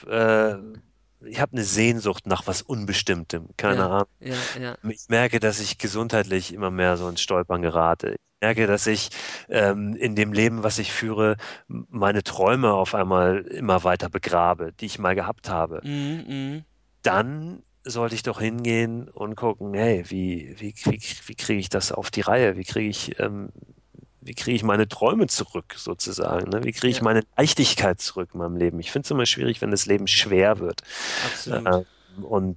Speaker 2: äh, ich habe eine Sehnsucht nach was Unbestimmtem, keine ja, Ahnung. Ja, ja. Ich merke, dass ich gesundheitlich immer mehr so ins Stolpern gerate merke, dass ich ähm, in dem Leben, was ich führe, meine Träume auf einmal immer weiter begrabe, die ich mal gehabt habe, mhm. dann sollte ich doch hingehen und gucken, hey, wie, wie, wie, wie kriege ich das auf die Reihe? Wie kriege ich, ähm, wie kriege ich meine Träume zurück, sozusagen? Ne? Wie kriege ich ja. meine Leichtigkeit zurück in meinem Leben? Ich finde es immer schwierig, wenn das Leben schwer wird. Absolut. Äh, und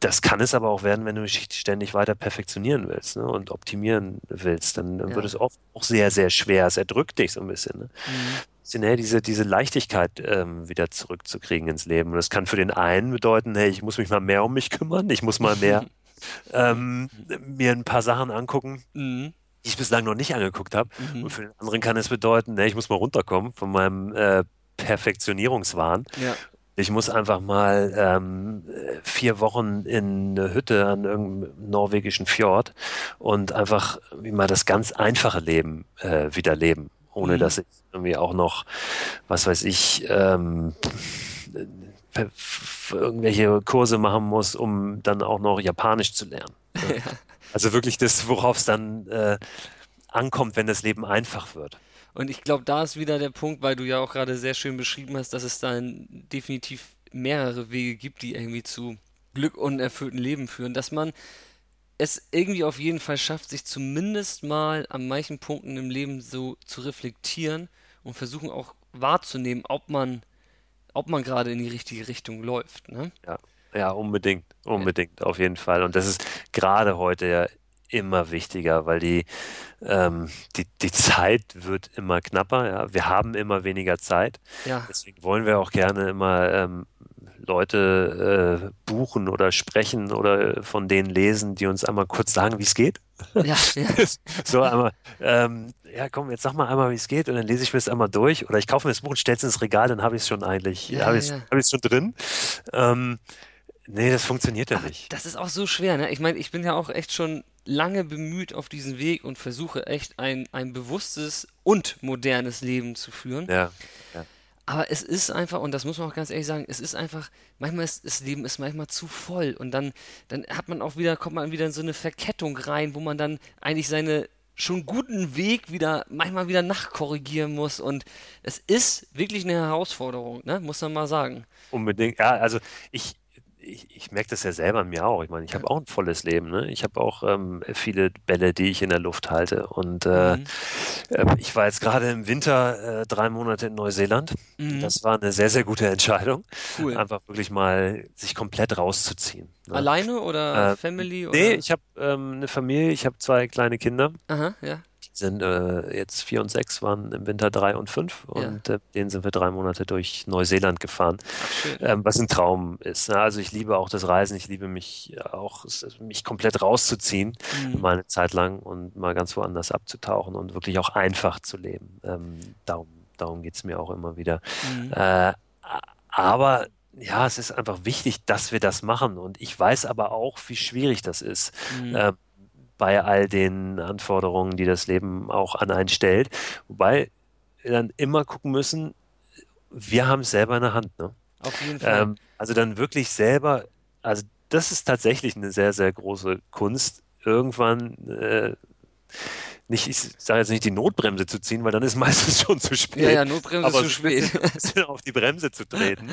Speaker 2: das kann es aber auch werden, wenn du dich ständig weiter perfektionieren willst ne, und optimieren willst. Dann, dann ja. wird es oft auch sehr, sehr schwer. Es erdrückt dich so ein bisschen. Ne? Mhm. Diese, diese Leichtigkeit ähm, wieder zurückzukriegen ins Leben. Und das kann für den einen bedeuten, hey, ich muss mich mal mehr um mich kümmern, ich muss mal mehr [laughs] ähm, mir ein paar Sachen angucken, mhm. Die ich bislang noch nicht angeguckt habe. Mhm. Und für den anderen kann es bedeuten, hey, ich muss mal runterkommen von meinem äh, Perfektionierungswahn ja. Ich muss einfach mal ähm, vier Wochen in eine Hütte an irgendeinem norwegischen Fjord und einfach mal das ganz einfache Leben äh, wieder leben, ohne mhm. dass ich irgendwie auch noch, was weiß ich, ähm, irgendwelche Kurse machen muss, um dann auch noch Japanisch zu lernen. [laughs] Ja. Also wirklich das, worauf es dann äh, ankommt, wenn das Leben einfach wird.
Speaker 1: Und ich glaube, da ist wieder der Punkt, weil du ja auch gerade sehr schön beschrieben hast, dass es da definitiv mehrere Wege gibt, die irgendwie zu Glück und erfüllten Leben führen, dass man es irgendwie auf jeden Fall schafft, sich zumindest mal an manchen Punkten im Leben so zu reflektieren und versuchen auch wahrzunehmen, ob man ob man gerade in die richtige Richtung läuft. Ne?
Speaker 2: Ja, ja, unbedingt, unbedingt, auf jeden Fall. Und das ist gerade heute ja immer wichtiger, weil die, ähm, die, die Zeit wird immer knapper. Ja? Wir haben immer weniger Zeit.
Speaker 1: Ja.
Speaker 2: Deswegen wollen wir auch gerne immer ähm, Leute äh, buchen oder sprechen oder von denen lesen, die uns einmal kurz sagen, wie es geht.
Speaker 1: Ja, ja. [laughs]
Speaker 2: so einmal, ähm, ja komm, jetzt sag mal einmal, wie es geht und dann lese ich mir es einmal durch oder ich kaufe mir das Buch und stelle es ins Regal, dann habe ich es schon eigentlich,
Speaker 1: Ja,
Speaker 2: habe ich es
Speaker 1: ja.
Speaker 2: hab schon drin. Nee, das funktioniert ja nicht.
Speaker 1: Das ist auch so schwer, ne? Ich meine, ich bin ja auch echt schon lange bemüht auf diesen Weg und versuche echt ein, ein bewusstes und modernes Leben zu führen.
Speaker 2: Ja, ja.
Speaker 1: Aber es ist einfach, und das muss man auch ganz ehrlich sagen, es ist einfach, manchmal ist das Leben ist manchmal zu voll und dann, dann hat man auch wieder, kommt man wieder in so eine Verkettung rein, wo man dann eigentlich seine schon guten Weg wieder, manchmal wieder nachkorrigieren muss und es ist wirklich eine Herausforderung, ne? Muss man mal sagen.
Speaker 2: Unbedingt. Ja, also ich, ich, ich merke das ja selber mir auch. Ich meine, ich habe auch ein volles Leben. Ne? Ich habe auch ähm, viele Bälle, die ich in der Luft halte. Und äh,
Speaker 1: Mhm.
Speaker 2: äh, ich war jetzt gerade im Winter äh, drei Monate in Neuseeland.
Speaker 1: Mhm.
Speaker 2: Das war eine sehr, sehr gute Entscheidung.
Speaker 1: Cool.
Speaker 2: Einfach wirklich mal sich komplett rauszuziehen. Ne?
Speaker 1: Alleine oder
Speaker 2: Äh,
Speaker 1: Family oder?
Speaker 2: Nee, ich habe ähm, eine Familie, ich habe zwei kleine Kinder.
Speaker 1: Aha, ja.
Speaker 2: Sind äh, jetzt vier und sechs, waren im Winter drei und fünf. Und äh, denen sind wir drei Monate durch Neuseeland gefahren. Ähm, was ein Traum ist. Ne? Also ich liebe auch das Reisen, ich liebe mich auch, mich komplett rauszuziehen,
Speaker 1: Mhm.
Speaker 2: mal eine Zeit lang und mal ganz woanders abzutauchen und wirklich auch einfach zu leben. Ähm, darum darum geht es mir auch immer wieder.
Speaker 1: Mhm.
Speaker 2: Äh, aber ja, es ist einfach wichtig, dass wir das machen. Und ich weiß aber auch, wie schwierig das ist.
Speaker 1: Mhm.
Speaker 2: äh, bei all den Anforderungen, die das Leben auch an einen stellt. Wobei wir dann immer gucken müssen, wir haben es selber in der Hand. Ne?
Speaker 1: Auf jeden Fall.
Speaker 2: Ähm, also dann wirklich selber, also das ist tatsächlich eine sehr, sehr große Kunst, irgendwann äh, nicht, ich sage jetzt nicht die Notbremse zu ziehen, weil dann ist [laughs] meistens schon zu spät.
Speaker 1: Ja, ja, Notbremse
Speaker 2: aber
Speaker 1: zu spät. [laughs]
Speaker 2: auf die Bremse zu treten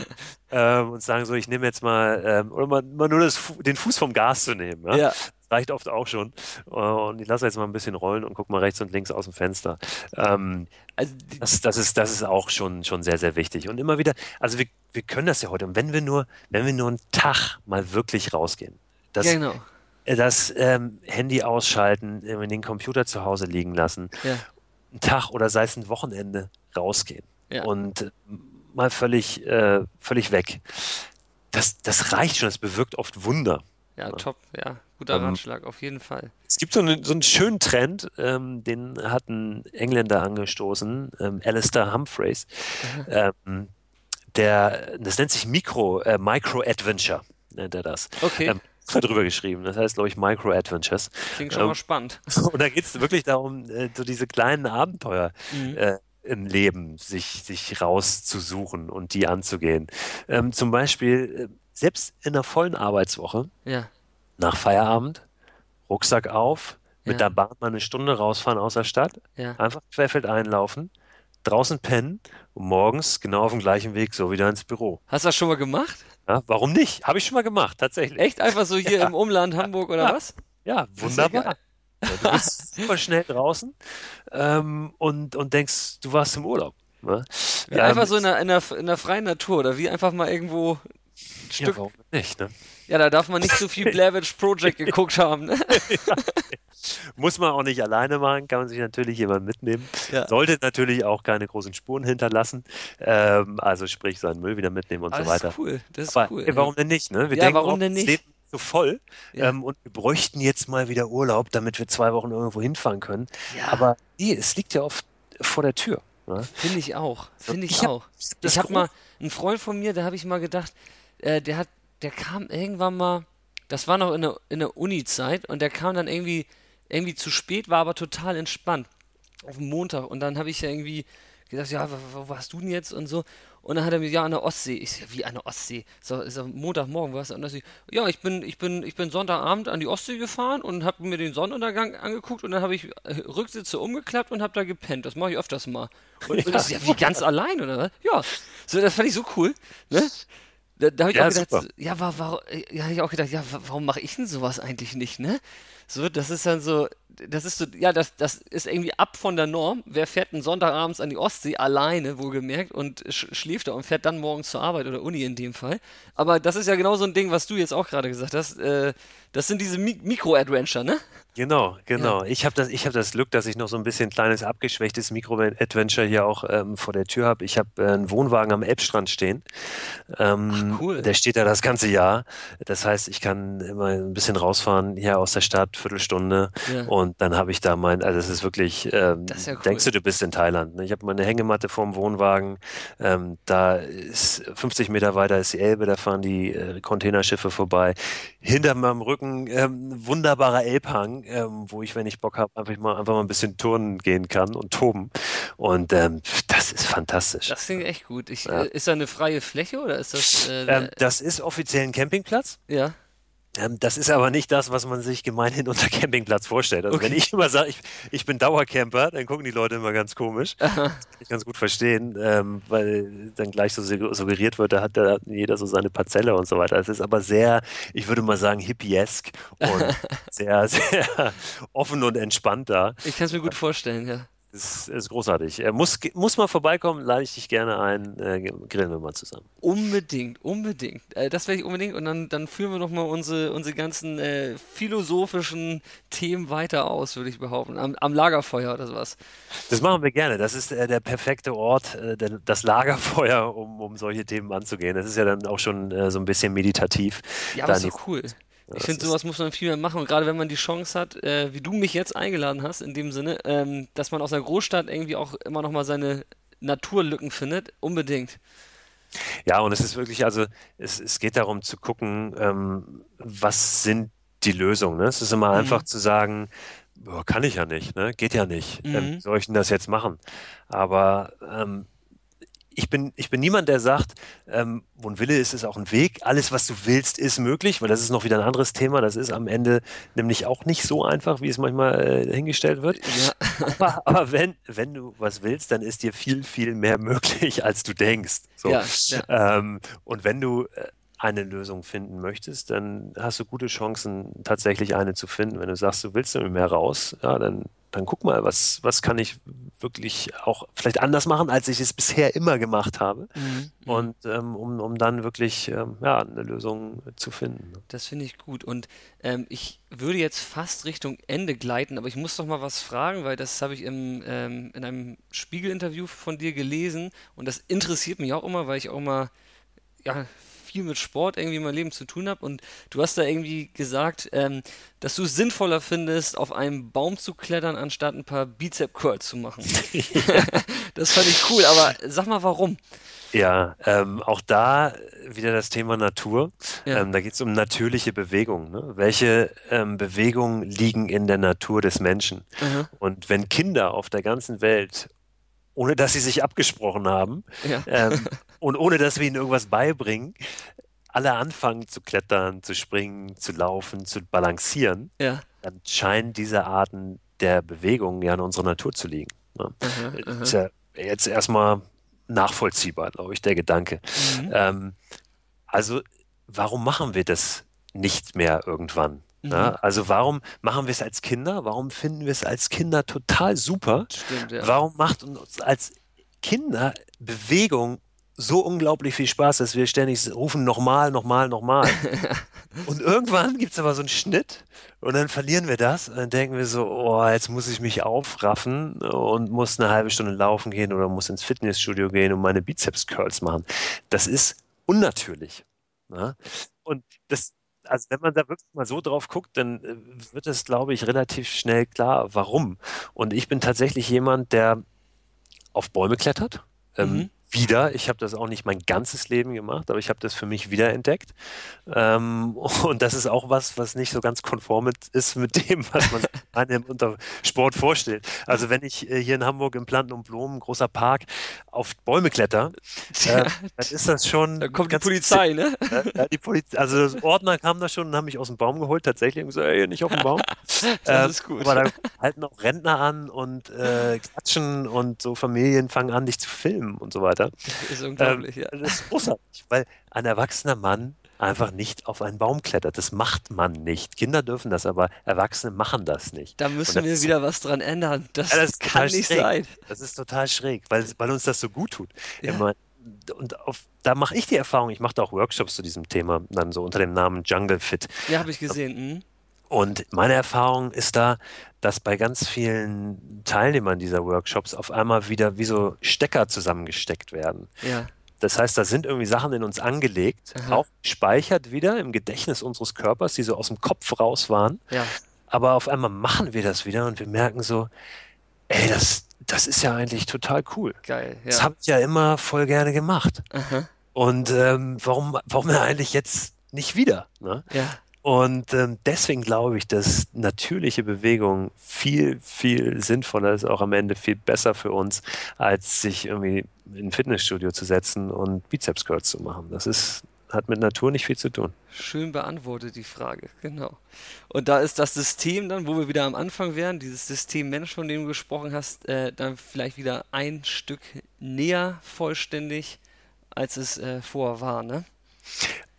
Speaker 2: ähm, und sagen so, ich nehme jetzt mal, ähm, oder mal, mal nur das, den Fuß vom Gas zu nehmen. Ja?
Speaker 1: Ja,
Speaker 2: Das reicht oft auch schon. Und ich lasse jetzt mal ein bisschen rollen und gucke mal rechts und links aus dem Fenster. Ähm,
Speaker 1: also
Speaker 2: das, das ist, das ist auch schon, schon sehr, sehr wichtig. Und immer wieder, also wir, wir können das ja heute. Und wenn wir nur, wenn wir nur einen Tag mal wirklich rausgehen, das,
Speaker 1: genau.
Speaker 2: Das ähm, Handy ausschalten, den Computer zu Hause liegen lassen,
Speaker 1: Ja,
Speaker 2: einen Tag oder sei es ein Wochenende rausgehen
Speaker 1: Ja.
Speaker 2: und äh, mal völlig, äh, völlig weg. Das, das reicht schon, das bewirkt oft Wunder.
Speaker 1: ja, top. Ja, guter
Speaker 2: Ähm,
Speaker 1: Ratschlag, auf jeden Fall.
Speaker 2: Es gibt so einen, so einen schönen Trend, ähm, den hat ein Engländer angestoßen, ähm, Alistair Humphreys. Ähm, der, das nennt sich Micro, äh, Micro-Adventure, nennt er das.
Speaker 1: Okay,
Speaker 2: Ähm, drüber geschrieben. Das heißt, glaube ich, Micro-Adventures.
Speaker 1: klingt schon
Speaker 2: ähm,
Speaker 1: mal spannend. [laughs]
Speaker 2: Und da geht es wirklich darum, äh, so diese kleinen Abenteuer
Speaker 1: Mhm.
Speaker 2: äh, im Leben sich, sich rauszusuchen und die anzugehen. Ähm, zum Beispiel, äh, selbst in einer vollen Arbeitswoche,
Speaker 1: Ja,
Speaker 2: nach Feierabend, Rucksack auf, mit
Speaker 1: Ja.
Speaker 2: der Bahn mal eine Stunde rausfahren aus der Stadt,
Speaker 1: ja.
Speaker 2: einfach querfeld einlaufen, draußen pennen und morgens genau auf dem gleichen Weg so wieder ins Büro.
Speaker 1: Hast du das schon mal gemacht?
Speaker 2: Ja, warum nicht? Habe ich schon mal gemacht, tatsächlich.
Speaker 1: Echt? Einfach so hier im Umland Hamburg oder
Speaker 2: Ja.
Speaker 1: was?
Speaker 2: Ja,
Speaker 1: ja
Speaker 2: wunderbar. Ja, du bist super schnell draußen ähm, und, und denkst, du warst im Urlaub. Ne?
Speaker 1: Wie einfach
Speaker 2: Ähm,
Speaker 1: so in der, in, der, in der freien Natur oder wie einfach mal irgendwo ein
Speaker 2: ja,
Speaker 1: Stück.
Speaker 2: warum nicht? Ne?
Speaker 1: Ja, da darf man nicht so viel Blair Witch Project [laughs] geguckt haben. Ne? [laughs]
Speaker 2: Muss man auch nicht alleine machen, kann man sich natürlich jemand mitnehmen.
Speaker 1: Ja.
Speaker 2: Sollte natürlich auch keine großen Spuren hinterlassen. Ähm, also sprich seinen Müll wieder mitnehmen und
Speaker 1: Aber
Speaker 2: so
Speaker 1: das
Speaker 2: weiter.
Speaker 1: ist cool. Das ist
Speaker 2: Aber
Speaker 1: cool.
Speaker 2: ey, warum denn nicht? Ne? Wir
Speaker 1: Ja,
Speaker 2: denken
Speaker 1: warum denn
Speaker 2: das
Speaker 1: nicht?
Speaker 2: So voll
Speaker 1: Ja.
Speaker 2: ähm, und wir bräuchten jetzt mal wieder Urlaub, damit wir zwei Wochen irgendwo hinfahren können.
Speaker 1: Ja.
Speaker 2: Aber nee, es liegt ja oft vor der Tür. Ne?
Speaker 1: Finde ich auch. Finde ich,
Speaker 2: Ich hab
Speaker 1: auch.
Speaker 2: das
Speaker 1: Ich habe mal einen Freund von mir, da habe ich mal gedacht, äh, der hat, der kam irgendwann mal, das war noch in der, in der Uni-Zeit und der kam dann irgendwie, irgendwie zu spät, war aber total entspannt auf dem Montag und dann habe ich ja irgendwie gesagt, ja, wo, wo warst du denn jetzt und so und dann hat er mir, ja, an der Ostsee. Ich so, wie an der Ostsee? So, ist am Montagmorgen, was? Und dann so, ja, ich bin, ich bin, ich bin Sonntagabend an die Ostsee gefahren und habe mir den Sonnenuntergang angeguckt und dann habe ich äh, Rücksitze umgeklappt und habe da gepennt. Das mache ich öfters mal. Und, und ich so, ja, wie ganz allein, oder was? Ja, so, das fand ich so cool, ne? [laughs] Da, da habe ich
Speaker 2: Ja,
Speaker 1: auch gedacht, ja, war, war, ja, hab ich auch gedacht, ja, wa- warum mache ich denn sowas eigentlich nicht, ne? So, das ist dann so, das ist so, ja, das, das ist irgendwie ab von der Norm. Wer fährt einen Sonntagabends an die Ostsee alleine, wohlgemerkt, und sch schläft da und fährt dann morgens zur Arbeit oder Uni in dem Fall. Aber das ist ja genau so ein Ding, was du jetzt auch gerade gesagt hast. Äh, das sind diese Mi Mikro-Adventure, ne?
Speaker 2: Genau, genau. Ja. Ich habe das, hab das Glück, dass ich noch so ein bisschen kleines, abgeschwächtes Mikro-Adventure hier auch ähm, vor der Tür habe. Ich habe äh, einen Wohnwagen am Elbstrand stehen. Ähm, Ach, cool. Der steht da das ganze Jahr. Das heißt, ich kann immer ein bisschen rausfahren hier aus der Stadt, Viertelstunde. Ja. Und dann habe ich da mein, also es ist wirklich, ähm, ist ja cool. denkst du, du bist in Thailand. Ne? Ich habe meine Hängematte vorm Wohnwagen. Ähm, da ist 50 Meter weiter ist die Elbe, da fahren die äh, Containerschiffe vorbei. Hinter meinem Rücken ähm, wunderbarer Elbhang ähm, wo ich, wenn ich Bock habe, einfach mal, einfach mal ein bisschen turnen gehen kann und toben. Und ähm, das ist fantastisch.
Speaker 1: Das klingt echt gut. Ich, ja. äh, ist da eine freie Fläche oder ist das?
Speaker 2: Äh, ähm, das ist offiziell ein Campingplatz.
Speaker 1: Ja.
Speaker 2: Ähm, das ist aber nicht das, was man sich gemeinhin [laughs] unter Campingplatz vorstellt. Also okay. wenn ich immer sage, ich, ich, bin Dauercamper, dann gucken die Leute immer ganz komisch. [laughs] Das kann ich ganz gut verstehen, ähm, weil dann gleich so suggeriert wird, da hat, da hat jeder so seine Parzelle und so weiter. Es ist aber sehr, ich würde mal sagen, hippiesk und [laughs] sehr, sehr offen und entspannt da.
Speaker 1: Ich kann es mir gut vorstellen, ja.
Speaker 2: Das ist großartig. Er muss, muss mal vorbeikommen, lade ich dich gerne ein, äh, grillen wir mal zusammen.
Speaker 1: Unbedingt, unbedingt. Äh, das werde ich unbedingt und dann, dann führen wir nochmal unsere, unsere ganzen äh, philosophischen Themen weiter aus, würde ich behaupten. Am, am, Lagerfeuer oder sowas.
Speaker 2: Das machen wir gerne. Das ist äh, der perfekte Ort, äh, der, das Lagerfeuer, um, um solche Themen anzugehen. Das ist ja dann auch schon äh, so ein bisschen meditativ.
Speaker 1: Ja, aber ist doch cool. Ich finde, sowas muss man viel mehr machen. Und gerade wenn man die Chance hat, äh, wie du mich jetzt eingeladen hast, in dem Sinne, ähm, dass man aus der Großstadt irgendwie auch immer noch mal seine Naturlücken findet, unbedingt.
Speaker 2: Ja, und es ist wirklich, also es, es geht darum zu gucken, ähm, was sind die Lösungen. Ne? Es ist immer mhm. einfach zu sagen, boah, kann ich ja nicht, ne? geht ja nicht. Ähm, mhm. Ähm, soll ich denn das jetzt machen? Aber ähm, ich bin, ich bin niemand, der sagt, ähm, wo ein Wille ist, ist auch ein Weg. Alles, was du willst, ist möglich, weil das ist noch wieder ein anderes Thema. Das ist am Ende nämlich auch nicht so einfach, wie es manchmal äh, hingestellt wird. Ja. Aber, aber, wenn, wenn du was willst, dann ist dir viel, viel mehr möglich, als du denkst. So. Ja, ja. Ähm, und wenn du äh, eine Lösung finden möchtest, dann hast du gute Chancen, tatsächlich eine zu finden. Wenn du sagst, du willst mit mehr raus, ja, dann, dann guck mal, was, was kann ich wirklich auch vielleicht anders machen, als ich es bisher immer gemacht habe. Mhm. mhm. Und ähm, um, um dann wirklich ähm, ja, eine Lösung zu finden.
Speaker 1: Das finde ich gut. Und ähm, ich würde jetzt fast Richtung Ende gleiten, aber ich muss doch mal was fragen, weil das habe ich im, ähm, in einem Spiegel-Interview von dir gelesen und das interessiert mich auch immer, weil ich auch mal ja, viel mit Sport irgendwie in meinem Leben zu tun habe. Und du hast da irgendwie gesagt, ähm, dass du es sinnvoller findest, auf einem Baum zu klettern, anstatt ein paar Bizep-Curls zu machen. [laughs] [laughs] das fand ich cool, aber sag mal warum.
Speaker 2: Ja, ähm, auch da wieder das Thema Natur. Ja. Ähm, da geht es um natürliche Bewegungen. Ne? Welche ähm, Bewegungen liegen in der Natur des Menschen? Mhm. Und wenn Kinder auf der ganzen Welt ohne dass sie sich abgesprochen haben ja. ähm, [laughs] und ohne dass wir ihnen irgendwas beibringen, alle anfangen zu klettern, zu springen, zu laufen, zu balancieren, ja. dann scheinen diese Arten der Bewegung ja in unserer Natur zu liegen. Ne? Aha, aha. Ist ja jetzt erstmal nachvollziehbar, glaube ich, der Gedanke. Mhm. Ähm, also, warum machen wir das nicht mehr irgendwann? Mhm. Ja, also warum machen wir es als Kinder? Warum finden wir es als Kinder total super? Stimmt, ja. Warum macht uns als Kinder Bewegung so unglaublich viel Spaß, dass wir ständig rufen nochmal, nochmal, nochmal. [laughs] und irgendwann gibt es aber so einen Schnitt und dann verlieren wir das und dann denken wir so, oh, jetzt muss ich mich aufraffen und muss eine halbe Stunde laufen gehen oder muss ins Fitnessstudio gehen und meine Bizeps-Curls machen. Das ist unnatürlich. Ne? Und das, also wenn man da wirklich mal so drauf guckt, dann äh, wird es, glaube ich, relativ schnell klar, warum. Und ich bin tatsächlich jemand, der auf Bäume klettert. Ähm, mhm wieder. Ich habe das auch nicht mein ganzes Leben gemacht, aber ich habe das für mich wiederentdeckt. Ähm, [laughs] und das ist auch was, was nicht so ganz konform ist mit dem, was man [laughs] einem unter Sport vorstellt. Also wenn ich äh, hier in Hamburg im Planten und Blumen, großer Park, auf Bäume kletter, äh, [laughs] dann ist das schon.
Speaker 1: Da kommt die Polizei, ne?
Speaker 2: Ja, die Poliz also Ordner kam da schon und haben mich aus dem Baum geholt, tatsächlich, und gesagt, ey, nicht auf dem Baum.
Speaker 1: das ähm, ist gut.
Speaker 2: Aber da halten auch Rentner an und äh, klatschen und so Familien fangen an, dich zu filmen und so weiter.
Speaker 1: Das [laughs] ist unglaublich, ähm, ja.
Speaker 2: Das ist großartig, weil ein erwachsener Mann einfach nicht auf einen Baum klettert. Das macht man nicht. Kinder dürfen das, aber Erwachsene machen das nicht.
Speaker 1: Da müssen wir wieder was dran ändern. Das, ja, das kann nicht
Speaker 2: schräg.
Speaker 1: sein.
Speaker 2: Das ist total schräg, weil, weil uns das so gut tut. Ja. Und auf, da mache ich die Erfahrung, ich mache da auch Workshops zu diesem Thema, dann so unter dem Namen Jungle Fit.
Speaker 1: Ja, habe ich gesehen. Mhm.
Speaker 2: Und meine Erfahrung ist da, dass bei ganz vielen Teilnehmern dieser Workshops auf einmal wieder wie so Stecker zusammengesteckt werden.
Speaker 1: Ja.
Speaker 2: Das heißt, da sind irgendwie Sachen in uns angelegt, Aha. auch gespeichert wieder im Gedächtnis unseres Körpers, die so aus dem Kopf raus waren.
Speaker 1: Ja.
Speaker 2: Aber auf einmal machen wir das wieder und wir merken so, ey, das, das ist ja eigentlich total cool.
Speaker 1: Geil. Ja.
Speaker 2: Das habe ich ja immer voll gerne gemacht.
Speaker 1: Aha.
Speaker 2: Und ähm, warum, warum eigentlich jetzt nicht wieder? Ne?
Speaker 1: Ja.
Speaker 2: Und ähm, deswegen glaube ich, dass natürliche Bewegung viel, viel sinnvoller ist, auch am Ende viel besser für uns, als sich irgendwie in ein Fitnessstudio zu setzen und Bizeps Curls zu machen. Das ist, hat mit Natur nicht viel zu tun.
Speaker 1: Schön beantwortet die Frage, genau. Und da ist das System dann, wo wir wieder am Anfang wären, dieses System Mensch, von dem du gesprochen hast, äh, dann vielleicht wieder ein Stück näher vollständig, als es äh, vorher war, ne?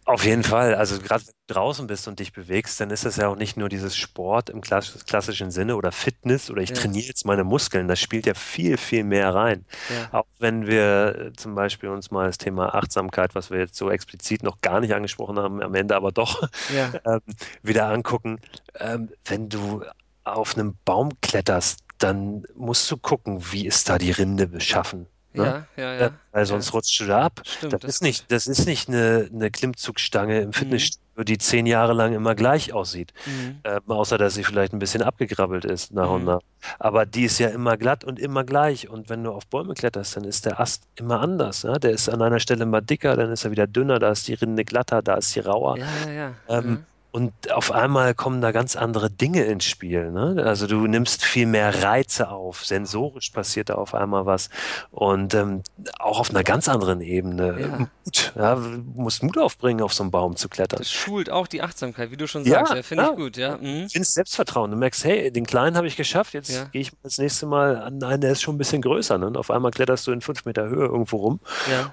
Speaker 2: Auf jeden Fall. Also gerade wenn du draußen bist und dich bewegst, dann ist das ja auch nicht nur dieses Sport im klassischen Sinne oder Fitness oder ich ja. trainiere jetzt meine Muskeln. Das spielt ja viel, viel mehr rein.
Speaker 1: Ja.
Speaker 2: Auch wenn wir äh, zum Beispiel uns mal das Thema Achtsamkeit, was wir jetzt so explizit noch gar nicht angesprochen haben, am Ende aber doch
Speaker 1: ja. [laughs]
Speaker 2: ähm, wieder angucken. Ähm, wenn du auf einem Baum kletterst, dann musst du gucken, wie ist da die Rinde beschaffen.
Speaker 1: Ne? Ja, ja, ja.
Speaker 2: Weil sonst
Speaker 1: ja.
Speaker 2: rutscht du da ab.
Speaker 1: Stimmt,
Speaker 2: das,
Speaker 1: das
Speaker 2: ist nicht, das ist nicht eine, eine Klimmzugstange im. Fitnessstudio, mhm. die zehn Jahre lang immer gleich aussieht.
Speaker 1: Mhm.
Speaker 2: Äh, außer, dass sie vielleicht ein bisschen abgegrabbelt ist nach mhm. und nach. Aber die ist ja immer glatt und immer gleich. Und wenn du auf Bäume kletterst, dann ist der Ast immer anders. Ja? Der ist an einer Stelle mal dicker, dann ist er wieder dünner, da ist die Rinde glatter, da ist sie rauer.
Speaker 1: Ja, ja, ja.
Speaker 2: Ähm, mhm. Und auf einmal kommen da ganz andere Dinge ins Spiel. Ne? Also du nimmst viel mehr Reize auf, sensorisch passiert da auf einmal was. Und ähm, auch auf einer ganz anderen Ebene.
Speaker 1: Ja.
Speaker 2: Mut. Ja, du musst Mut aufbringen, auf so einen Baum zu klettern.
Speaker 1: Das schult auch die Achtsamkeit, wie du schon sagst. Ja, ja finde ich gut. Ja. Mhm.
Speaker 2: Du findest Selbstvertrauen. Du merkst, hey, den Kleinen habe ich geschafft, jetzt gehe ich das nächste Mal an einen, der ist schon ein bisschen größer. Ne? Und auf einmal kletterst du in fünf Meter Höhe irgendwo rum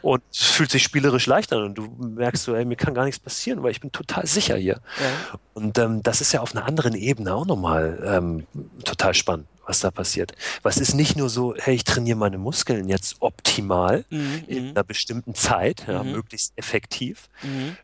Speaker 2: und es fühlt sich spielerisch leicht an. Und du merkst so, ey, mir kann gar nichts passieren, weil ich bin total sicher hier.
Speaker 1: Ja.
Speaker 2: Und ähm, das ist ja auf einer anderen Ebene auch nochmal ähm, total spannend, was da passiert. Was ist nicht nur so, hey, ich trainiere meine Muskeln jetzt optimal
Speaker 1: Mhm,
Speaker 2: in
Speaker 1: mhm,
Speaker 2: einer bestimmten Zeit, ja,
Speaker 1: Mhm.
Speaker 2: möglichst effektiv,
Speaker 1: mhm.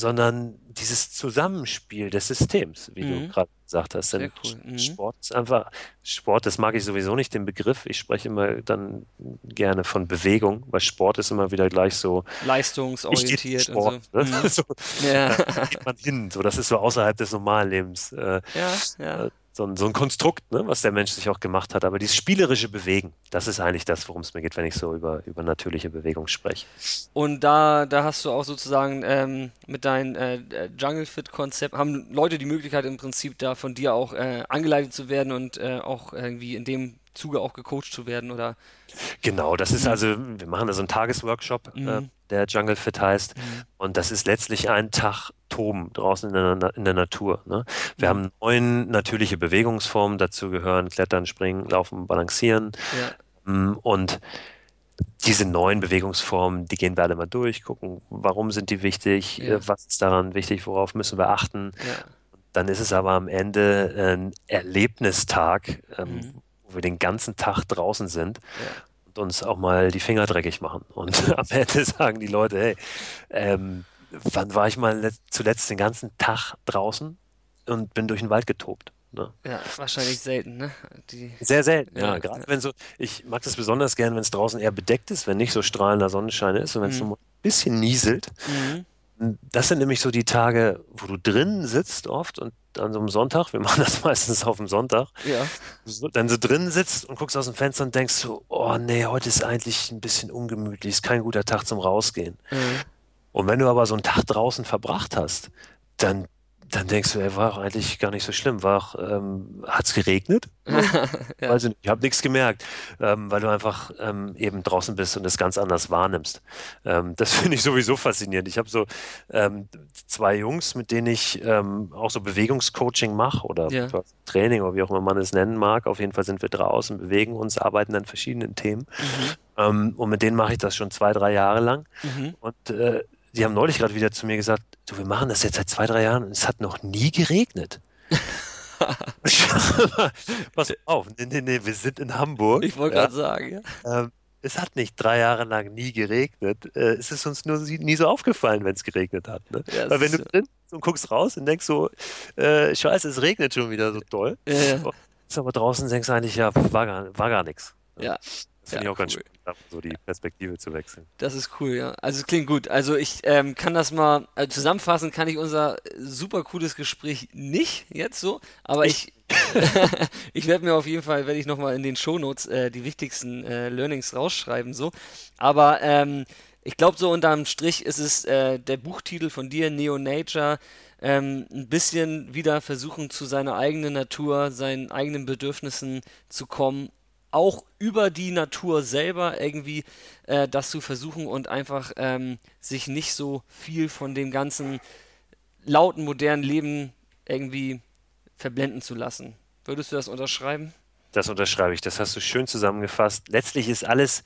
Speaker 2: Sondern dieses Zusammenspiel des Systems, wie du
Speaker 1: Mhm.
Speaker 2: gerade gesagt hast. Denn
Speaker 1: cool. Mhm.
Speaker 2: Sport ist einfach, Sport, das mag ich sowieso nicht, den Begriff. Ich spreche immer dann gerne von Bewegung, weil Sport ist immer wieder gleich so,
Speaker 1: Leistungsorientiert
Speaker 2: Sport.
Speaker 1: und so.
Speaker 2: Ne? [laughs]
Speaker 1: Mhm.
Speaker 2: so
Speaker 1: Ja.
Speaker 2: da geht man hin. So, das ist so außerhalb des Normallebens. Äh,
Speaker 1: ja, ja.
Speaker 2: So ein, so ein Konstrukt, ne, was der Mensch sich auch gemacht hat. Aber dieses spielerische Bewegen, das ist eigentlich das, worum es mir geht, wenn ich so über, über natürliche Bewegung spreche.
Speaker 1: Und da, da hast du auch sozusagen ähm, mit deinem äh, äh, Jungle Fit Konzept, haben Leute die Möglichkeit im Prinzip da von dir auch äh, angeleitet zu werden und äh, auch irgendwie in dem Zuge auch gecoacht zu werden oder
Speaker 2: Genau, das ist
Speaker 1: Mhm.
Speaker 2: also, wir machen da so einen Tagesworkshop, äh,
Speaker 1: Mhm.
Speaker 2: der Jungle Fit heißt.
Speaker 1: Mhm.
Speaker 2: Und das ist letztlich ein Tag Toben draußen in der, Na- in der Natur. Ne? Wir
Speaker 1: Mhm.
Speaker 2: haben neun natürliche Bewegungsformen, dazu gehören Klettern, Springen, Laufen, Balancieren.
Speaker 1: ja,
Speaker 2: Mm, Und diese neuen Bewegungsformen, die gehen wir alle mal durch, gucken, warum sind die wichtig,
Speaker 1: Ja.
Speaker 2: äh, was ist daran wichtig, worauf müssen wir achten.
Speaker 1: ja,
Speaker 2: Dann ist es aber am Ende ein Erlebnistag, ähm,
Speaker 1: Mhm.
Speaker 2: Wo wir den ganzen Tag draußen sind
Speaker 1: ja.
Speaker 2: und uns auch mal die Finger dreckig machen. Und [laughs] am Ende sagen die Leute, hey, ähm, wann war ich mal let- zuletzt den ganzen Tag draußen und bin durch den Wald getobt? Ne?
Speaker 1: Ja, wahrscheinlich selten, ne? Die,
Speaker 2: Sehr selten,
Speaker 1: Ja,
Speaker 2: ja. Gerade wenn so, ich mag das besonders gern, wenn es draußen eher bedeckt ist, wenn nicht so strahlender Sonnenschein ist und wenn es
Speaker 1: Mhm.
Speaker 2: so ein bisschen nieselt.
Speaker 1: mhm.
Speaker 2: Das sind nämlich so die Tage, wo du drinnen sitzt oft und an so einem Sonntag, wir [laughs] machen das meistens auf dem Sonntag,
Speaker 1: Ja,
Speaker 2: dann so drinnen sitzt und guckst aus dem Fenster und denkst so, oh nee, heute ist eigentlich ein bisschen ungemütlich, ist kein guter Tag zum Rausgehen.
Speaker 1: mhm.
Speaker 2: Und wenn du aber so einen Tag draußen verbracht hast, dann, dann denkst du, ey, war auch eigentlich gar nicht so schlimm. War auch, ähm, hat's geregnet? [laughs]
Speaker 1: Ja.
Speaker 2: Weiß ich nicht, ich habe nichts gemerkt, ähm, weil du einfach ähm, eben draußen bist und es ganz anders wahrnimmst. Ähm, das [laughs] finde ich sowieso faszinierend. Ich habe so ähm, zwei Jungs, mit denen ich ähm, auch so Bewegungscoaching mache oder
Speaker 1: Ja.
Speaker 2: Training oder wie auch immer man es nennen mag. Auf jeden Fall sind wir draußen, bewegen uns, arbeiten an verschiedenen Themen.
Speaker 1: Mhm.
Speaker 2: Ähm, und mit denen mache ich das schon zwei, drei Jahre lang.
Speaker 1: Mhm.
Speaker 2: Und äh, die haben neulich gerade wieder zu mir gesagt, du, wir machen das jetzt seit zwei, drei Jahren und es hat noch nie geregnet. [laughs] Pass auf, nee, nee, nee, wir sind in Hamburg.
Speaker 1: Ich wollte
Speaker 2: ja.
Speaker 1: gerade sagen, ja.
Speaker 2: Ähm, es hat nicht drei Jahre lang nie geregnet. Äh, es ist uns nur nie so aufgefallen, wenn es geregnet hat. Ne?
Speaker 1: Ja,
Speaker 2: Weil wenn du
Speaker 1: so.
Speaker 2: drin bist und guckst raus und denkst so, äh, scheiße, es regnet schon wieder so toll.
Speaker 1: Ja, ja.
Speaker 2: Ist aber draußen denkst du eigentlich, ja, war gar, war gar nichts.
Speaker 1: Ja.
Speaker 2: Das finde
Speaker 1: Ja,
Speaker 2: ich auch ganz
Speaker 1: cool.
Speaker 2: spannend, so die Perspektive zu wechseln.
Speaker 1: Das ist cool, ja. Also es klingt gut. Also ich ähm, kann das mal also zusammenfassen, kann ich unser super cooles Gespräch nicht jetzt so, aber ich [laughs] ich werde mir auf jeden Fall, werde ich nochmal in den Shownotes äh, die wichtigsten äh, Learnings rausschreiben so. Aber ähm, ich glaube so unterm Strich ist es äh, der Buchtitel von dir, Neo Nature, ähm, ein bisschen wieder versuchen zu seiner eigenen Natur, seinen eigenen Bedürfnissen zu kommen auch über die Natur selber irgendwie äh, das zu versuchen und einfach ähm, sich nicht so viel von dem ganzen lauten modernen Leben irgendwie verblenden zu lassen. Würdest du das unterschreiben?
Speaker 2: Das unterschreibe ich. Das hast du schön zusammengefasst. Letztlich ist alles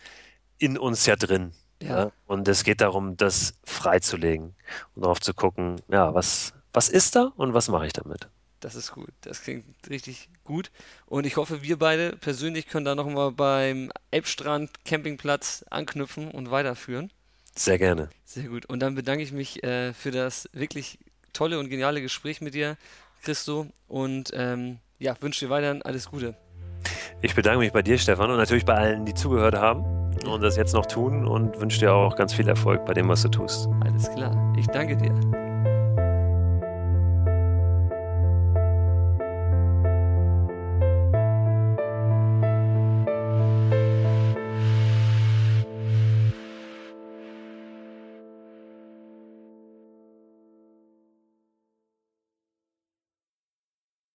Speaker 2: in uns ja drin.
Speaker 1: Ja.
Speaker 2: Ja? Und es geht darum, das freizulegen und darauf zu gucken, ja, was, was ist da und was mache ich damit?
Speaker 1: Das ist gut. Das klingt richtig gut. Und ich hoffe, wir beide persönlich können da nochmal beim Elbstrand Campingplatz anknüpfen und weiterführen.
Speaker 2: Sehr gerne.
Speaker 1: Sehr gut. Und dann bedanke ich mich äh, für das wirklich tolle und geniale Gespräch mit dir, Christo. Und ähm, ja, wünsche dir weiterhin alles Gute.
Speaker 2: Ich bedanke mich bei dir, Stefan, und natürlich bei allen, die zugehört haben und das jetzt noch tun und wünsche dir auch ganz viel Erfolg bei dem, was du tust.
Speaker 1: Alles klar. Ich danke dir.